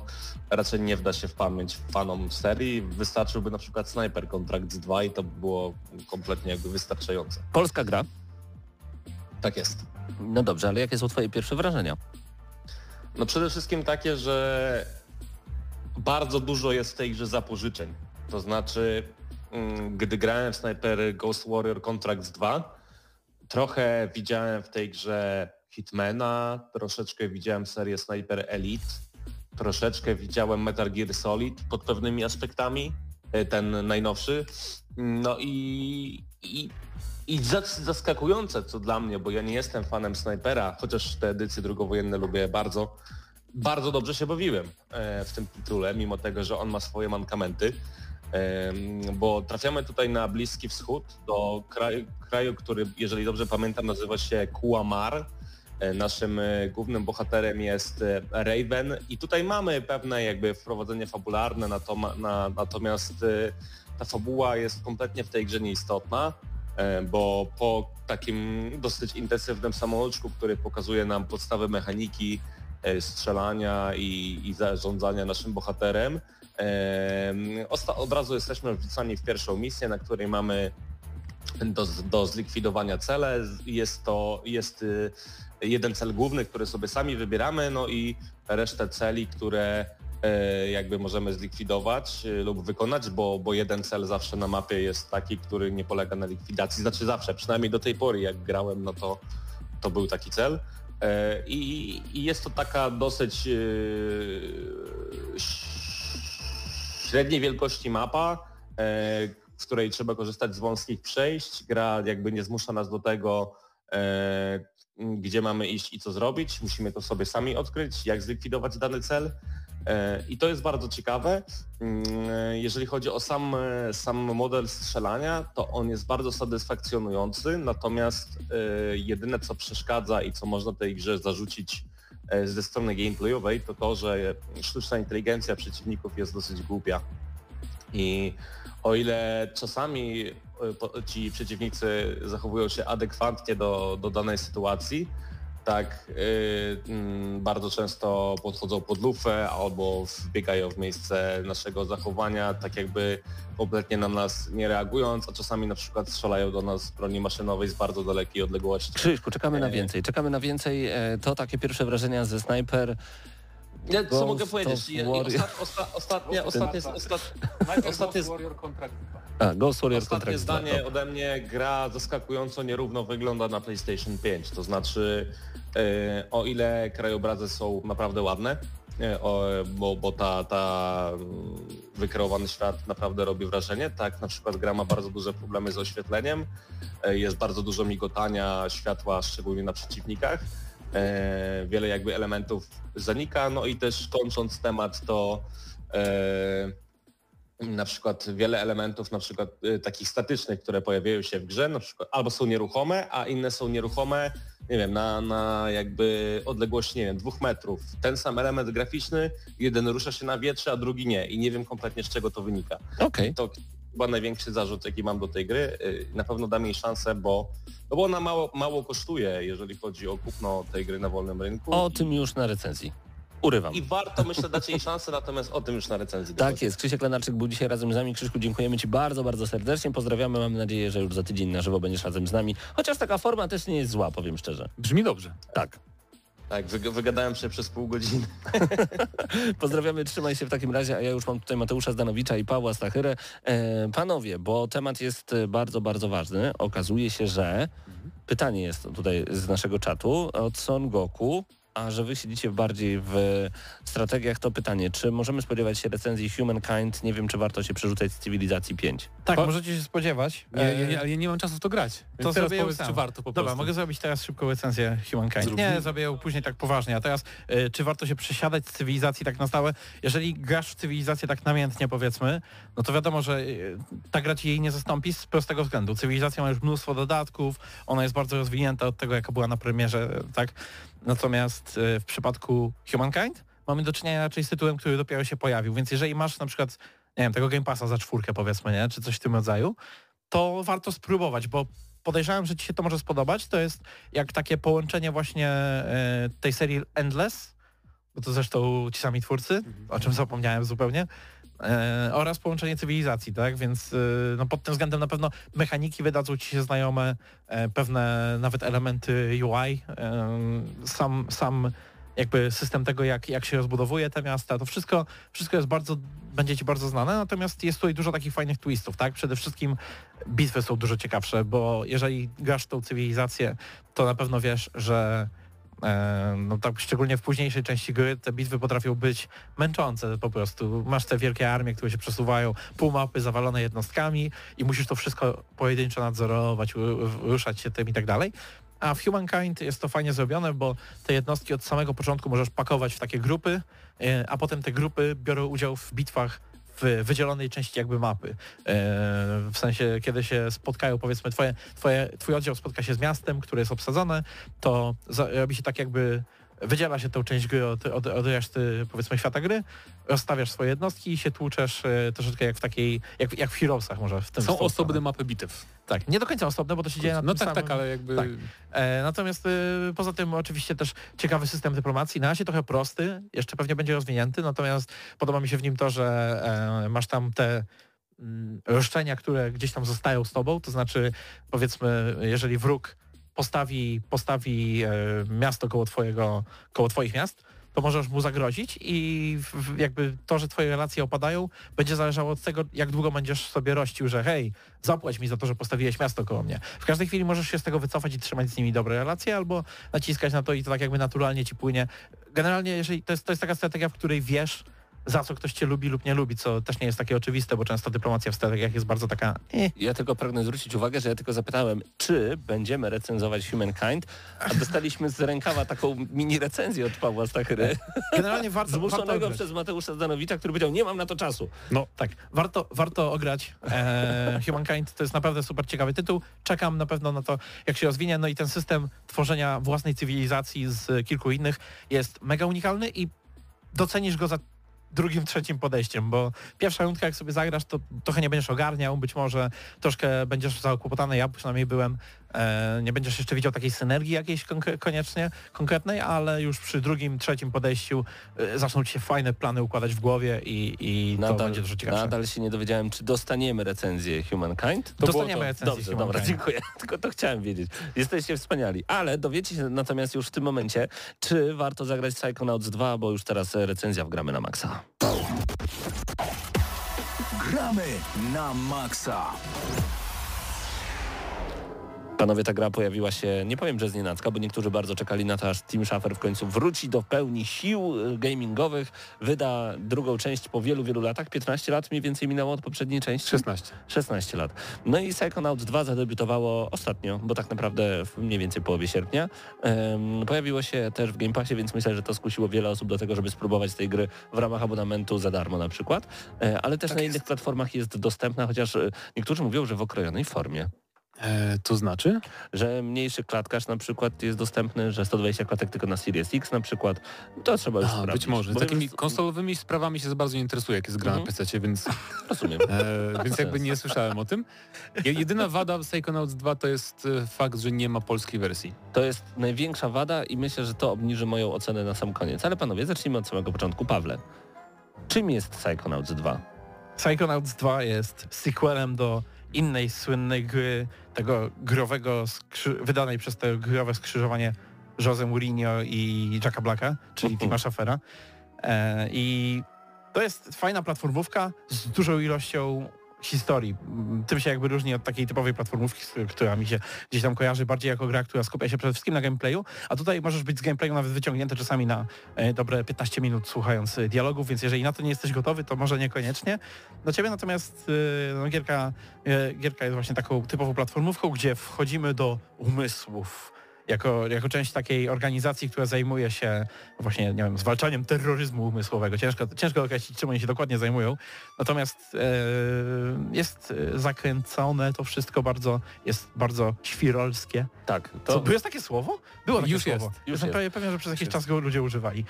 D: raczej nie wda się w pamięć fanom serii. Wystarczyłby na przykład Sniper Contracts 2 i to by było kompletnie jakby wystarczające.
B: Polska gra?
D: Tak jest.
B: No dobrze, ale jakie są Twoje pierwsze wrażenia?
D: No przede wszystkim takie, że bardzo dużo jest w tej grze zapożyczeń. To znaczy, mm, gdy grałem w Sniper Ghost Warrior Contracts 2, trochę widziałem w tej grze Hitmana, troszeczkę widziałem serię Sniper Elite, troszeczkę widziałem Metal Gear Solid pod pewnymi aspektami, e, ten najnowszy. No i, i i zaskakujące, co dla mnie, bo ja nie jestem fanem snajpera, chociaż te edycje drugowojenne lubię bardzo, bardzo dobrze się bawiłem e, w tym tytule, mimo tego, że on ma swoje mankamenty, bo trafiamy tutaj na Bliski Wschód, do kraju, kraju który, jeżeli dobrze pamiętam, nazywa się Kuamar. E, naszym e, głównym bohaterem jest Raven. I tutaj mamy pewne jakby wprowadzenie fabularne, natomiast ta fabuła jest kompletnie w tej grze nieistotna. E, bo po takim dosyć intensywnym samoloczku, który pokazuje nam podstawy mechaniki e, strzelania i, i zarządzania naszym bohaterem, e, od razu jesteśmy wrzucani w pierwszą misję, na której mamy do, do zlikwidowania cele. Jest to jest y, jeden cel główny, który sobie sami wybieramy, no i resztę celi, które jakby możemy zlikwidować e, lub wykonać, bo, bo jeden cel zawsze na mapie jest taki, który nie polega na likwidacji. Znaczy zawsze, przynajmniej do tej pory jak grałem, no to, to był taki cel. I, i jest to taka dosyć średniej wielkości mapa, w której trzeba korzystać z wąskich przejść. Gra jakby nie zmusza nas do tego, gdzie mamy iść i co zrobić. Musimy to sobie sami odkryć, jak zlikwidować dany cel. E, I to jest bardzo ciekawe. Mm, jeżeli chodzi o sam, sam model strzelania, to on jest bardzo satysfakcjonujący, natomiast e, jedyne co przeszkadza i co można tej grze zarzucić e, ze strony gameplayowej, to to, że sztuczna inteligencja przeciwników jest dosyć głupia. I o ile czasami ci przeciwnicy zachowują się adekwatnie do, do danej sytuacji, tak yy, bardzo często podchodzą pod lufę albo wbiegają w miejsce naszego zachowania, tak jakby kompletnie na nas nie reagując, a czasami na przykład strzelają do nas z broni maszynowej z bardzo dalekiej odległości.
B: Krzyśku, czekamy na e, więcej. Czekamy na więcej. E, to takie pierwsze wrażenia ze Sniper.
D: Ja, co mogę powiedzieć? ostatnie, ostatnie, ostatnie, Warrior kontrakt.
B: A, Ghost Warrior
D: Ostatnie zdanie ode mnie, gra zaskakująco nierówno wygląda na PlayStation 5, to znaczy o ile krajobrazy są naprawdę ładne, e, bo, bo ta, ta mm, wykreowany świat naprawdę robi wrażenie, tak na przykład gra ma bardzo duże problemy z oświetleniem, e, jest bardzo dużo migotania światła, szczególnie na przeciwnikach, e, wiele jakby elementów zanika, no i też kończąc temat to e, na przykład wiele elementów na przykład takich statycznych, które pojawiają się w grze, na przykład albo są nieruchome, a inne są nieruchome, nie wiem, na, na jakby odległość, nie wiem, dwóch metrów. Ten sam element graficzny, jeden rusza się na wietrze, a drugi nie i nie wiem kompletnie z czego to wynika.
B: Okay.
D: To chyba największy zarzut, jaki mam do tej gry. Y, na pewno da mi szansę, bo, no bo ona mało, mało kosztuje, jeżeli chodzi o kupno tej gry na wolnym rynku.
B: O tym już na recenzji. Urywam.
D: I warto, myślę, dać jej szansę, natomiast o tym już na recenzji.
B: Tak jest. Krzysiek Lenarczyk był dzisiaj razem z nami. Krzyszku, dziękujemy Ci bardzo, bardzo serdecznie. Pozdrawiamy. Mam nadzieję, że już za tydzień na żywo będziesz razem z nami. Chociaż taka forma też nie jest zła, powiem szczerze.
E: Brzmi dobrze.
B: Tak.
D: Tak, wygadałem się przez pół godziny.
B: Pozdrawiamy, trzymaj się w takim razie, a ja już mam tutaj Mateusza Zdanowicza i Pawła Stachyrę. E, panowie, bo temat jest bardzo, bardzo ważny. Okazuje się, że pytanie jest tutaj z naszego czatu od Son Goku a że wy siedzicie bardziej w strategiach, to pytanie, czy możemy spodziewać się recenzji Humankind? Nie wiem, czy warto się przerzucać z Cywilizacji 5.
E: Tak, po... możecie się spodziewać.
F: ale ja, ja, ja, nie mam czasu w to grać. To teraz powiedz, czy warto po
E: Dobra, prostu. mogę zrobić teraz szybką recenzję Humankind. Zrób nie, zrobię ją później tak poważnie. A teraz, y, czy warto się przesiadać z cywilizacji tak na stałe? Jeżeli grasz w cywilizację tak namiętnie, powiedzmy, no to wiadomo, że y, ta gra ci jej nie zastąpi z prostego względu. Cywilizacja ma już mnóstwo dodatków, ona jest bardzo rozwinięta od tego, jaka była na premierze, tak? Natomiast e, w przypadku Humankind mamy do czynienia raczej z tytułem, który dopiero się pojawił, więc jeżeli masz na przykład, nie wiem, tego Game Passa za czwórkę powiedzmy, nie, czy coś w tym rodzaju, to warto spróbować, bo podejrzewam, że Ci się to może spodobać. To jest jak takie połączenie właśnie e, tej serii Endless, bo to zresztą ci sami twórcy, o czym zapomniałem zupełnie, e, oraz połączenie cywilizacji, tak? Więc e, no, pod tym względem na pewno mechaniki wydadzą ci się znajome, e, pewne nawet elementy UI, e, sam, sam jakby system tego, jak, jak się rozbudowuje te miasta, to wszystko, wszystko jest bardzo, będzie ci bardzo znane, natomiast jest tutaj dużo takich fajnych twistów, tak? Przede wszystkim bitwy są dużo ciekawsze, bo jeżeli grasz tą cywilizację, to na pewno wiesz, że no tak szczególnie w późniejszej części gry te bitwy potrafią być męczące po prostu. Masz te wielkie armie, które się przesuwają, pół mapy zawalone jednostkami i musisz to wszystko pojedynczo nadzorować, ruszać się tym i tak dalej. A w Humankind jest to fajnie zrobione, bo te jednostki od samego początku możesz pakować w takie grupy, e, a potem te grupy biorą udział w bitwach w wydzielonej części jakby mapy. E, w sensie, kiedy się spotkają, powiedzmy, twoje, twoje, twój oddział spotka się z miastem, które jest obsadzone, to robi się tak jakby wydziela się tą część gry od, od, od reszty, powiedzmy, świata gry, rozstawiasz swoje jednostki i się tłuczesz e, troszeczkę jak w takiej, jak, jak w Heroesach może. W tym
F: Są osobne mapy bitew.
E: Tak, nie do końca osobne, bo to się dzieje na
F: No
E: tak,
F: tak,
E: samym...
F: ale jakby... Tak.
E: E, natomiast e, poza tym oczywiście też ciekawy system dyplomacji, na razie trochę prosty, jeszcze pewnie będzie rozwinięty, natomiast podoba mi się w nim to, że e, masz tam te mm, roszczenia, które gdzieś tam zostają z tobą, to znaczy powiedzmy, jeżeli wróg postawi, postawi e, miasto koło, twojego, koło twoich miast, to możesz mu zagrozić i jakby to, że twoje relacje opadają, będzie zależało od tego, jak długo będziesz sobie rościł, że hej, zapłać mi za to, że postawiłeś miasto koło mnie. W każdej chwili możesz się z tego wycofać i trzymać z nimi dobre relacje, albo naciskać na to i to tak jakby naturalnie ci płynie. Generalnie, jeżeli to jest, to jest taka strategia, w której wiesz, za co ktoś cię lubi lub nie lubi, co też nie jest takie oczywiste, bo często dyplomacja w strategiach jest bardzo taka... Eh.
B: Ja tylko pragnę zwrócić uwagę, że ja tylko zapytałem, czy będziemy recenzować Humankind, a dostaliśmy z rękawa taką mini recenzję od Pawła Stachyry.
E: Generalnie warto...
B: Zmuszonego
E: warto
B: przez Mateusza Zdanowicza, który powiedział, nie mam na to czasu.
E: No tak, warto, warto ograć e, Humankind, to jest naprawdę super ciekawy tytuł. Czekam na pewno na to, jak się rozwinie, no i ten system tworzenia własnej cywilizacji z kilku innych jest mega unikalny i docenisz go za drugim, trzecim podejściem, bo pierwsza rundka jak sobie zagrasz, to trochę nie będziesz ogarniał, być może troszkę będziesz zakłopotany, ja przynajmniej byłem, nie będziesz jeszcze widział takiej synergii jakiejś koniecznie konkretnej, ale już przy drugim, trzecim podejściu e, zaczną ci się fajne plany układać w głowie i, i nadal, to będzie dużo ciekawsze.
B: Nadal się nie dowiedziałem, czy dostaniemy recenzję Humankind?
E: To Dostaniemy recenzję
B: Dobrze, Humankind. dobra, dziękuję. Tylko to chciałem wiedzieć. Jesteście wspaniali. Ale dowiecie się natomiast już w tym momencie, czy warto zagrać Psychonauts 2, bo już teraz recenzja wgramy na maksa.
A: Gramy na maksa.
B: Panowie, ta gra pojawiła się, nie powiem, że z nienacka, bo niektórzy bardzo czekali na to, aż Tim Schafer w końcu wróci do pełni sił y, gamingowych, wyda drugą część po wielu, wielu latach. 15 lat mniej więcej minęło od poprzedniej części?
F: 16.
B: 16 lat. No i Psychonauts 2 zadebiutowało ostatnio, bo tak naprawdę w mniej więcej połowie sierpnia. Um, pojawiło się też w Game Passie, więc myślę, że to skusiło wiele osób do tego, żeby spróbować tej gry w ramach abonamentu za darmo na przykład. E, ale też tak na jest. innych platformach jest dostępna, chociaż e, niektórzy mówią, że w okrojonej formie.
F: E, to znaczy?
B: Że mniejszy klatkarz na przykład jest dostępny, że 120 klatek tylko na Series X na przykład. To trzeba już A, sprawdzić.
F: Być może. Bo Takimi jest... konsolowymi sprawami się za bardzo nie interesuje, jak jest gra mm -hmm. na mhm. PC, więc...
B: Rozumiem.
F: E, więc jakby nie słyszałem o tym. Jedyna wada Psychonauts 2 to jest e, fakt, że nie ma polskiej wersji.
B: To jest największa wada i myślę, że to obniży moją ocenę na sam koniec. Ale panowie, zacznijmy od samego początku. Pawle, czym jest Psychonauts 2?
E: Psychonauts 2 jest sequelem do innej słynnej gry, tego growego, wydanej przez to growe skrzyżowanie Jose Mourinho i Jacka Blacka, czyli Tima Schaffera. E, I to jest fajna platformówka z dużą ilością historii. Tym się jakby różni od takiej typowej platformówki, która mi się gdzieś tam kojarzy bardziej jako gra, która skupia się przede wszystkim na gameplayu, a tutaj możesz być z gameplayu nawet wyciągnięty czasami na e, dobre 15 minut słuchając e, dialogów, więc jeżeli na to nie jesteś gotowy, to może niekoniecznie. Do ciebie natomiast e, no, gierka, gierka jest właśnie taką typową platformówką, gdzie wchodzimy do umysłów jako, jako część takiej organizacji, która zajmuje się właśnie, nie wiem, zwalczaniem terroryzmu umysłowego. Ciężko, ciężko określić, czym oni się dokładnie zajmują. Natomiast e, jest zakręcone to wszystko bardzo, jest bardzo świrolskie.
B: Tak.
E: To... Co, jest takie słowo? Było takie
F: już
E: słowo.
F: Jest,
E: już Jestem jest. pewien, że przez jakiś czas go ludzie używali.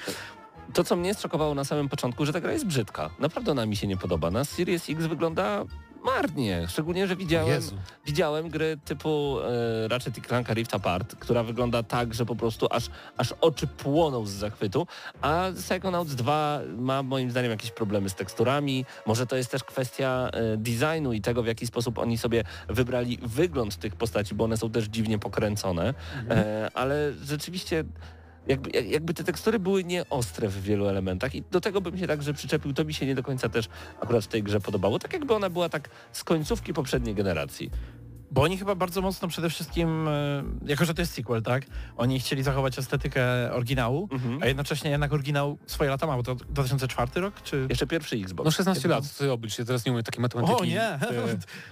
B: To, co mnie szokowało na samym początku, że ta gra jest brzydka. Naprawdę ona mi się nie podoba. Na Series X wygląda marnie. Szczególnie, że widziałem, widziałem gry typu e, Ratchet i Clank Rift Apart, która wygląda tak, że po prostu aż, aż oczy płoną z zachwytu, a Psychonauts 2 ma moim zdaniem jakieś problemy z teksturami. Może to jest też kwestia e, designu i tego, w jaki sposób oni sobie wybrali wygląd tych postaci, bo one są też dziwnie pokręcone, mhm. e, ale rzeczywiście jakby, jakby te tekstury były nieostre w wielu elementach i do tego bym się także przyczepił, to mi się nie do końca też akurat w tej grze podobało, tak jakby ona była tak z końcówki poprzedniej generacji.
E: Bo oni chyba bardzo mocno przede wszystkim, e, jako że to jest sequel, tak? Oni chcieli zachować estetykę oryginału, mhm. a jednocześnie jednak oryginał swoje lata ma, bo to 2004 rok, czy...
B: Jeszcze pierwszy Xbox.
F: No 16 lat, ty oblicz się, teraz nie mówię takiej matematyki.
E: O nie!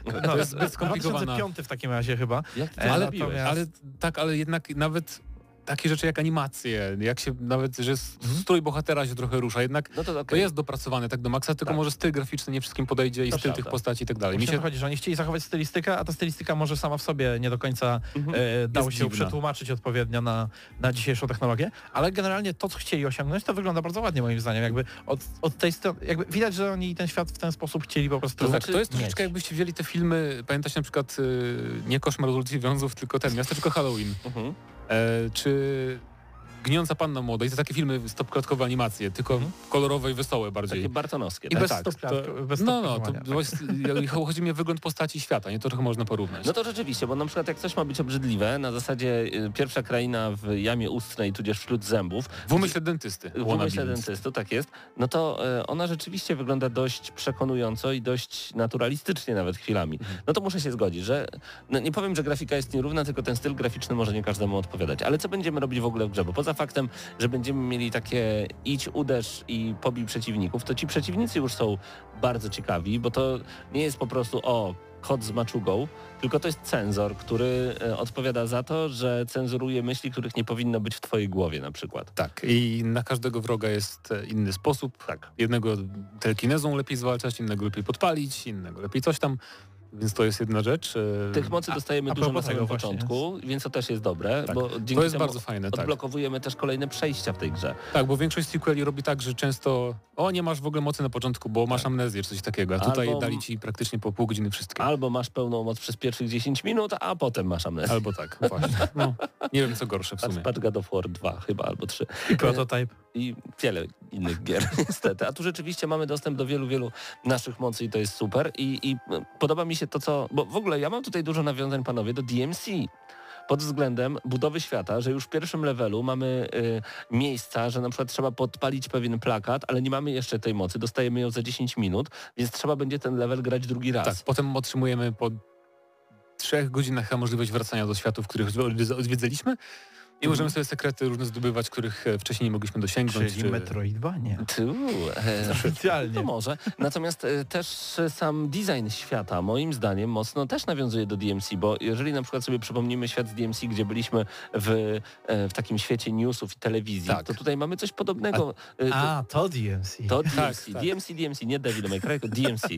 F: To, to jest zbyt skomplikowana.
E: 2005 w takim razie chyba.
F: Jak ty ale, ale, tak, ale jednak nawet takie rzeczy jak animacje, jak się nawet, że mhm. strój bohatera się trochę rusza, jednak no to, okay. to, jest dopracowane tak do maksa, tylko tak. może styl graficzny nie wszystkim podejdzie i to styl prawda. tych postaci i tak dalej.
E: Mi się chodzi, że oni chcieli zachować stylistykę, a ta stylistyka może sama w sobie nie do końca mhm. e, dało się dziwna. przetłumaczyć odpowiednio na, na dzisiejszą technologię, ale generalnie to, co chcieli osiągnąć, to wygląda bardzo ładnie moim zdaniem. Jakby od, od tej strony, jakby widać, że oni ten świat w ten sposób chcieli po prostu
F: To, znaczy, to jest troszeczkę jakbyście wzięli te filmy, pamiętacie na przykład y, nie Koszmar z ulicy Wiązów, tylko ten, Miasteczko Halloween. Mhm. E, czy Gniąca Panna Młoda i to takie filmy stopklatkowe animacje, tylko mm. kolorowe i wesołe bardziej.
B: Takie bartonowskie.
E: I tak? bez tak, to, bez
F: No, no, to tak. chodzi mi o wygląd postaci świata, nie to trochę można porównać.
B: No to rzeczywiście, bo na przykład jak coś ma być obrzydliwe, na zasadzie y, pierwsza kraina w jamie ustnej, tudzież wśród zębów.
F: W umyśle dentysty.
B: W umyśle dentysty, tak jest. No to y, ona rzeczywiście wygląda dość przekonująco i dość naturalistycznie nawet chwilami. Mhm. No to muszę się zgodzić, że no nie powiem, że grafika jest nierówna, tylko ten styl graficzny może nie każdemu odpowiadać. Ale co będziemy robić w ogóle w grze? Bo poza faktem, że będziemy mieli takie idź, uderz i pobij przeciwników, to ci przeciwnicy już są bardzo ciekawi, bo to nie jest po prostu o kod z maczugą, tylko to jest cenzor, który e, odpowiada za to, że cenzuruje myśli, których nie powinno być w twojej głowie na przykład.
F: Tak, i na każdego wroga jest e, inny sposób. Tak. Jednego telekinezą lepiej zwalczać, innego lepiej podpalić, innego lepiej coś tam. Więc to jest jedna rzecz.
B: E, Tych mocy dostajemy a, dużo na samym początku, jest. więc to też jest dobre, tak. bo dzięki
F: to jest bardzo fajne.
B: Tak. Odblokowujemy tak. też kolejne przejścia w tej grze.
F: Tak, bo większość sequeli robi tak, że często o, nie masz w ogóle mocy na początku, bo masz tak. amnezję czy coś takiego, a tutaj albo, dali ci praktycznie po pół godziny wszystkie.
B: Albo masz pełną moc przez pierwszych 10 minut, a potem masz amnezję.
F: Albo tak, właśnie. No, nie wiem co gorsze w sumie.
B: Patrz God of War 2 chyba, albo 3.
E: I Prototype.
B: I wiele innych gier niestety. A tu rzeczywiście mamy dostęp do wielu, wielu naszych mocy i to jest super. I, i podoba mi się to, co... Bo w ogóle ja mam tutaj dużo nawiązań, panowie, do DMC pod względem budowy świata, że już w pierwszym levelu mamy y, miejsca, że na przykład trzeba podpalić pewien plakat, ale nie mamy jeszcze tej mocy, dostajemy ją za 10 minut, więc trzeba będzie ten level grać drugi raz.
F: Tak, potem otrzymujemy po trzech godzinach możliwość wracania do światów, których odwiedzaliśmy i mhm. możemy sobie sekrety różne zdobywać, których e, wcześniej nie mogliśmy dosięgnąć.
E: Czyli czy... Metroidvania.
B: Tu, e, Specjalnie. To może. Natomiast e, też sam design świata moim zdaniem mocno też nawiązuje do DMC, bo jeżeli na przykład sobie przypomnimy świat z DMC, gdzie byliśmy w, e, w takim świecie newsów i telewizji, tak. to tutaj mamy coś podobnego.
E: A, a to DMC.
B: To DMC. Tak, tak. DMC, DMC, nie Devil May Cry, tylko DMC.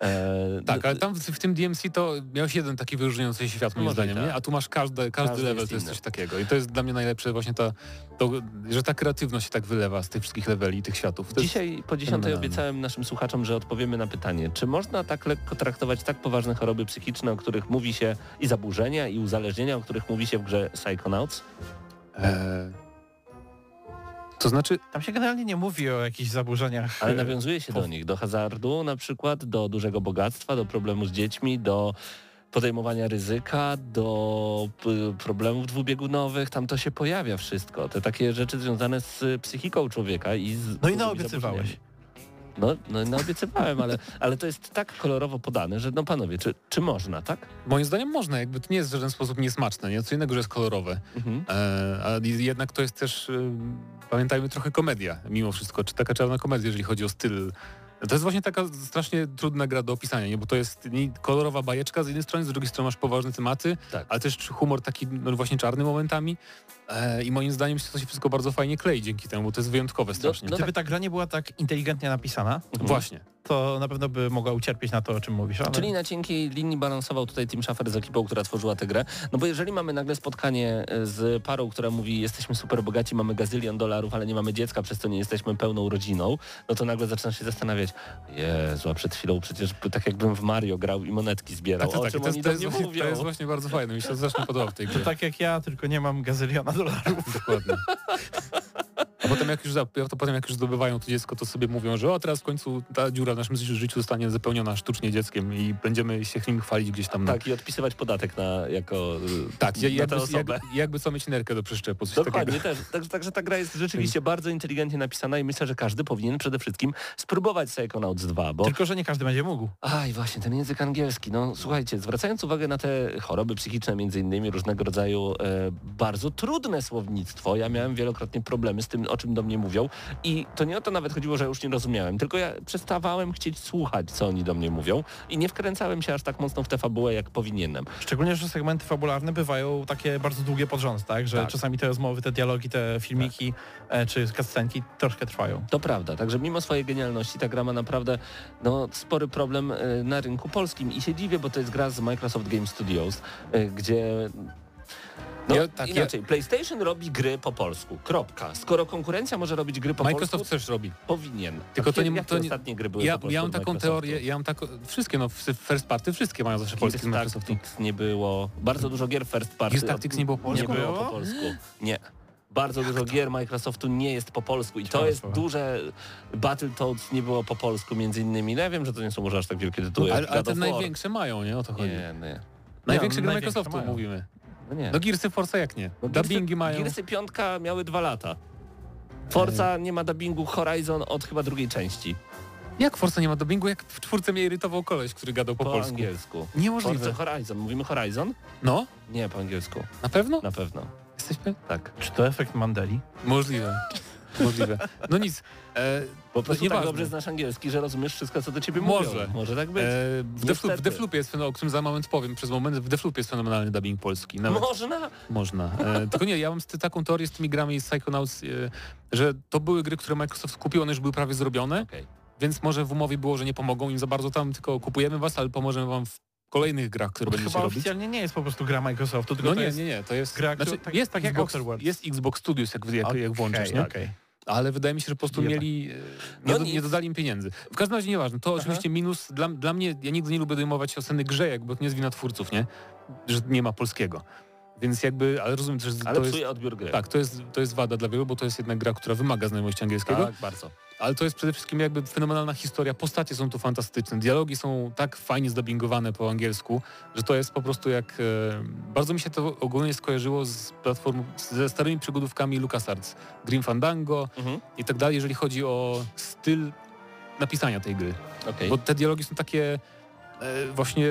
F: E, tak, ale tam w, w, tym DMC to miałeś jeden taki wyróżniający się świat moim zdaniem, tak. nie? a tu masz każdy, każdy, każdy level, to jest coś takiego. I to jest dla mnie najlepsze właśnie ta, to, że ta kreatywność się tak wylewa z tych wszystkich leveli, tych światów. To
B: Dzisiaj po dziesiątej obiecałem naszym słuchaczom, że odpowiemy na pytanie, czy można tak lekko traktować tak poważne choroby psychiczne, o których mówi się i zaburzenia, i uzależnienia, o których mówi się w grze Psychonauts? Eee...
F: To znaczy...
E: Tam się generalnie nie mówi o jakichś zaburzeniach.
B: Ale nawiązuje się do nich, do hazardu na przykład, do dużego bogactwa, do problemu z dziećmi, do podejmowania ryzyka, do problemów dwubiegunowych, tam to się pojawia wszystko. Te takie rzeczy związane z psychiką człowieka i z...
E: No i naobiecywałeś.
B: No, no naobiecywałem, ale, ale to jest tak kolorowo podane, że no panowie, czy, czy można, tak?
F: Moim zdaniem można, jakby to nie jest w żaden sposób niesmaczne, nie? Co innego, że jest kolorowe. Mhm. E, a jednak to jest też, e, pamiętajmy, trochę komedia mimo wszystko, czy taka czarna komedia, jeżeli chodzi o styl to jest właśnie taka strasznie trudna gra do opisania, nie? bo to jest kolorowa bajeczka z jednej strony, z drugiej strony masz poważne tematy, tak. ale też humor taki no, właśnie czarny momentami. E, I moim zdaniem to się wszystko bardzo fajnie klei dzięki temu, bo to jest wyjątkowe strasznie.
E: No, no Gdyby tak. ta gra nie była tak inteligentnie napisana,
F: mhm. właśnie
E: to na pewno by mogła ucierpieć na to, o czym mówisz. Ale...
B: Czyli na cienkiej linii balansował tutaj Tim Schafer z ekipą, która tworzyła tę grę. No bo jeżeli mamy nagle spotkanie e, z parą, która mówi jesteśmy super bogaci, mamy gazylion dolarów, ale nie mamy dziecka, przez to nie jesteśmy pełną rodziną, no to nagle zaczynasz się zastanawiać, Jezu, a przed chwilą przecież tak jakbym w Mario grał i monetki zbierał. Tak,
F: to, tak, to, jest, to, jest, to, jest, właśnie bardzo fajne, mi się zresztą podoba w tej grze.
E: To tak jak ja, tylko nie mam gazyliona dolarów.
F: Dokładnie. A potem jak już, to potem jak już zdobywają to dziecko, to sobie mówią, że o teraz w końcu ta dziura w naszym życiu zostanie zapełniona sztucznie dzieckiem i będziemy się nim chwalić gdzieś tam.
B: Na... Tak, i odpisywać podatek na jako
F: Tak, na jakby, jakby, jakby co mieć nerkę do przeszczepu.
B: Dokładnie, też. Także, także ta gra jest rzeczywiście bardzo inteligentnie napisana i myślę, że każdy powinien przede wszystkim spróbować Psychonauts 2, bo...
E: Tylko, że nie każdy będzie mógł.
B: Aj, właśnie, ten język angielski. No słuchajcie, zwracając uwagę na te choroby psychiczne, między innymi różnego rodzaju e, bardzo trudne słownictwo, ja miałem wielokrotnie problemy z tym, o czym do mnie mówią i to nie o to nawet chodziło, że już nie rozumiałem, tylko ja przestawałem chcieć słuchać, co oni do mnie mówią i nie wkręcałem się aż tak mocno w tę fabułę, jak powinienem.
E: Szczególnie, że segmenty fabularne bywają takie bardzo długie pod rząd, tak? Że tak. czasami te rozmowy, te dialogi, te filmiki tak. czy cutscenki troszkę trwają.
B: To prawda, także mimo swojej genialności ta gra ma naprawdę no, spory problem e, na rynku polskim i się dziwię, bo to jest gra z Microsoft Game Studios, e, gdzie no, ja, tak, inaczej, ja... PlayStation robi gry po polsku. Kropka. Skoro konkurencja może robić gry po
F: Microsoft
B: polsku...
F: też robi.
B: Powinien.
F: Tylko to
B: nie...
F: To
B: nie ostatnie gry były
F: ja,
B: po polsku
F: ja mam taką teorię, ja mam taką... Wszystkie, no first party, wszystkie mają zawsze polskie z Microsoftu.
B: nie było. Bardzo dużo gier first party.
F: Gears Tactics nie było po polsku?
B: Nie było po polsku. Nie. bardzo dużo to? gier Microsoftu nie jest po polsku i to jest duże... Battletoads nie było po polsku między innymi. No ja wiem, że to nie są może aż tak wielkie tytuły.
F: ale, ale te największe mają, nie? O to chodzi. Nie, nie. Największe gry Microsoftu mają. mówimy. No nie. No Gearsy Forza jak nie? No, Dubbingi mają.
B: Gearsy piątka miały dwa lata. Forza nie ma dubbingu Horizon od chyba drugiej części.
F: Jak Forza nie ma dubbingu? Jak w czwórce mnie irytował koleś, który gadał po,
B: po
F: polsku.
B: angielsku.
F: Niemożliwe.
B: Forza Horizon. Mówimy Horizon?
F: No.
B: Nie, po angielsku.
F: Na pewno?
B: Na pewno.
F: Jesteśmy?
B: Tak.
E: Czy to efekt Mandeli?
F: Możliwe. Możliwe. No nic.
B: E, po prostu nie tak dobrze znasz angielski, że rozumiesz wszystko, co do ciebie
F: Może.
B: mówią. Może tak być. E,
F: w, Deflu w Deflupie jest, o którym za moment powiem, przez moment, w Deflupie jest fenomenalny dubbing polski.
B: Nawet. Można?
F: Można. E, tylko nie, ja mam taką teorię z tymi grami z Psychonauts, e, że to były gry, które Microsoft kupił, one już były prawie zrobione. Okay. Więc może w umowie było, że nie pomogą im za bardzo tam, tylko kupujemy was, ale pomożemy wam w kolejnych grach, które będziecie
E: Chyba
F: robić.
E: oficjalnie nie jest po prostu gra Microsoftu, tylko
F: no
E: nie,
F: nie, nie, nie, to jest
E: gra, znaczy,
F: tak, jest tak Xbox, jak jest Xbox Studios, jak, jak, okay, jak włączysz, nie? Okay ale wydaje mi się, że po prostu mieli, nie, no do, nie, dodali im pieniędzy. W każdym razie nieważne, to Aha. oczywiście minus, dla, dla mnie, ja nigdy nie lubię dojmować oceny grze, jakby to nie jest wina twórców, nie? Że nie ma polskiego. Więc jakby, ale rozumiem że
B: ale
F: to jest...
B: odbiór gry.
F: Tak, to jest, to jest wada dla wielu, bo to jest jednak gra, która wymaga znajomości angielskiego.
B: Tak, bardzo.
F: Ale to jest przede wszystkim jakby fenomenalna historia, postacie są tu fantastyczne, dialogi są tak fajnie zdubbingowane po angielsku, że to jest po prostu jak... E, bardzo mi się to ogólnie skojarzyło z platform, ze starymi przygodówkami LucasArts, Grim Fandango mhm. i tak dalej, jeżeli chodzi o styl napisania tej gry. Okay. Bo te dialogi są takie e, właśnie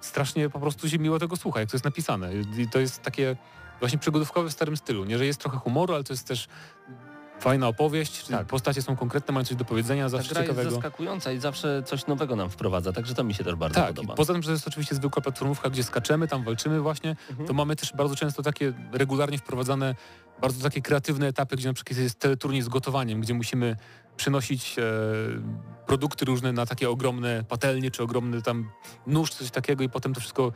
F: strasznie po prostu się miło tego słucha, jak to jest napisane. I to jest takie właśnie przygodówkowe w starym stylu. Nie, że jest trochę humoru, ale to jest też fajna opowieść, tak. postacie są konkretne, mają coś do powiedzenia, zawsze
B: Ta gra
F: ciekawego.
B: jest zaskakująca i zawsze coś nowego nam wprowadza, także to mi się też bardzo
F: tak,
B: podoba.
F: poza tym, że to jest oczywiście zwykła platformówka, gdzie skaczemy, tam walczymy właśnie, mhm. to mamy też bardzo często takie regularnie wprowadzane bardzo takie kreatywne etapy, gdzie na przykład jest teleturniej z gotowaniem, gdzie musimy przynosić e, produkty różne na takie ogromne patelnie, czy ogromny tam nóż, coś takiego i potem to wszystko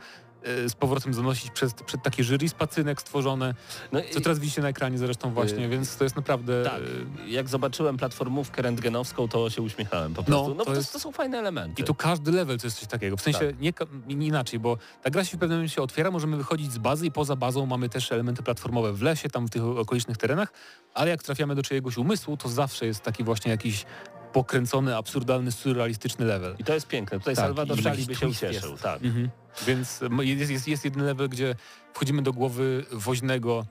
F: z powrotem zanosić przed, przed takie jury z pacynek stworzone, no co teraz widzicie na ekranie zresztą właśnie, więc to jest naprawdę...
B: Tak, jak zobaczyłem platformówkę rentgenowską, to się uśmiechałem po prostu. No, no to, jest... to, są fajne elementy.
F: I tu każdy level to jest coś takiego, w sensie tak. nie, nie, inaczej, bo ta gra się w pewnym momencie otwiera, możemy wychodzić z bazy i poza bazą mamy też elementy platformowe w lesie, tam w tych okolicznych terenach, ale jak trafiamy do czyjegoś umysłu, to zawsze jest taki właśnie jakiś pokręcony, absurdalny, surrealistyczny level.
B: I to jest piękne. Tutaj tak, Salvador Dali by się ucieszył. Tak. Mhm.
F: Więc jest, jest, jest jeden level, gdzie wchodzimy do głowy woźnego,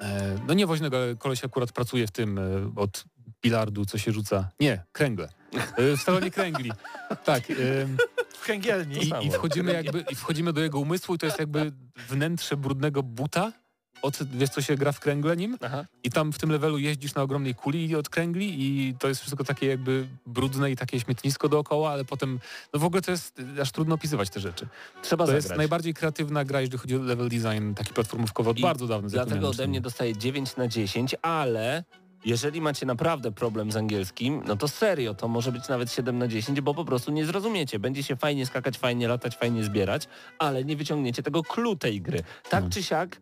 F: e, no nie woźnego, ale koleś akurat pracuje w tym e, od bilardu, co się rzuca. Nie, kręgle. E, w salonie kręgli. Tak.
E: W kręgielni.
F: I, I, wchodzimy jakby, I wchodzimy do jego umysłu i to jest jakby wnętrze brudnego buta, od, wiesz co się gra w kręgle nim Aha. i tam w tym levelu jeździsz na ogromnej kuli od kręgli i to jest wszystko takie jakby brudne i takie śmietnisko dookoła, ale potem, no w ogóle to jest aż trudno opisywać te rzeczy. Trzeba to zagrać. jest najbardziej kreatywna gra, jeżeli chodzi o level design, taki platformówkowy od I bardzo dawna.
B: Dlatego ode mnie dostaje 9 na 10, ale jeżeli macie naprawdę problem z angielskim, no to serio, to może być nawet 7 na 10, bo po prostu nie zrozumiecie. Będzie się fajnie skakać, fajnie latać, fajnie zbierać, ale nie wyciągniecie tego clue tej gry. Tak no. czy siak,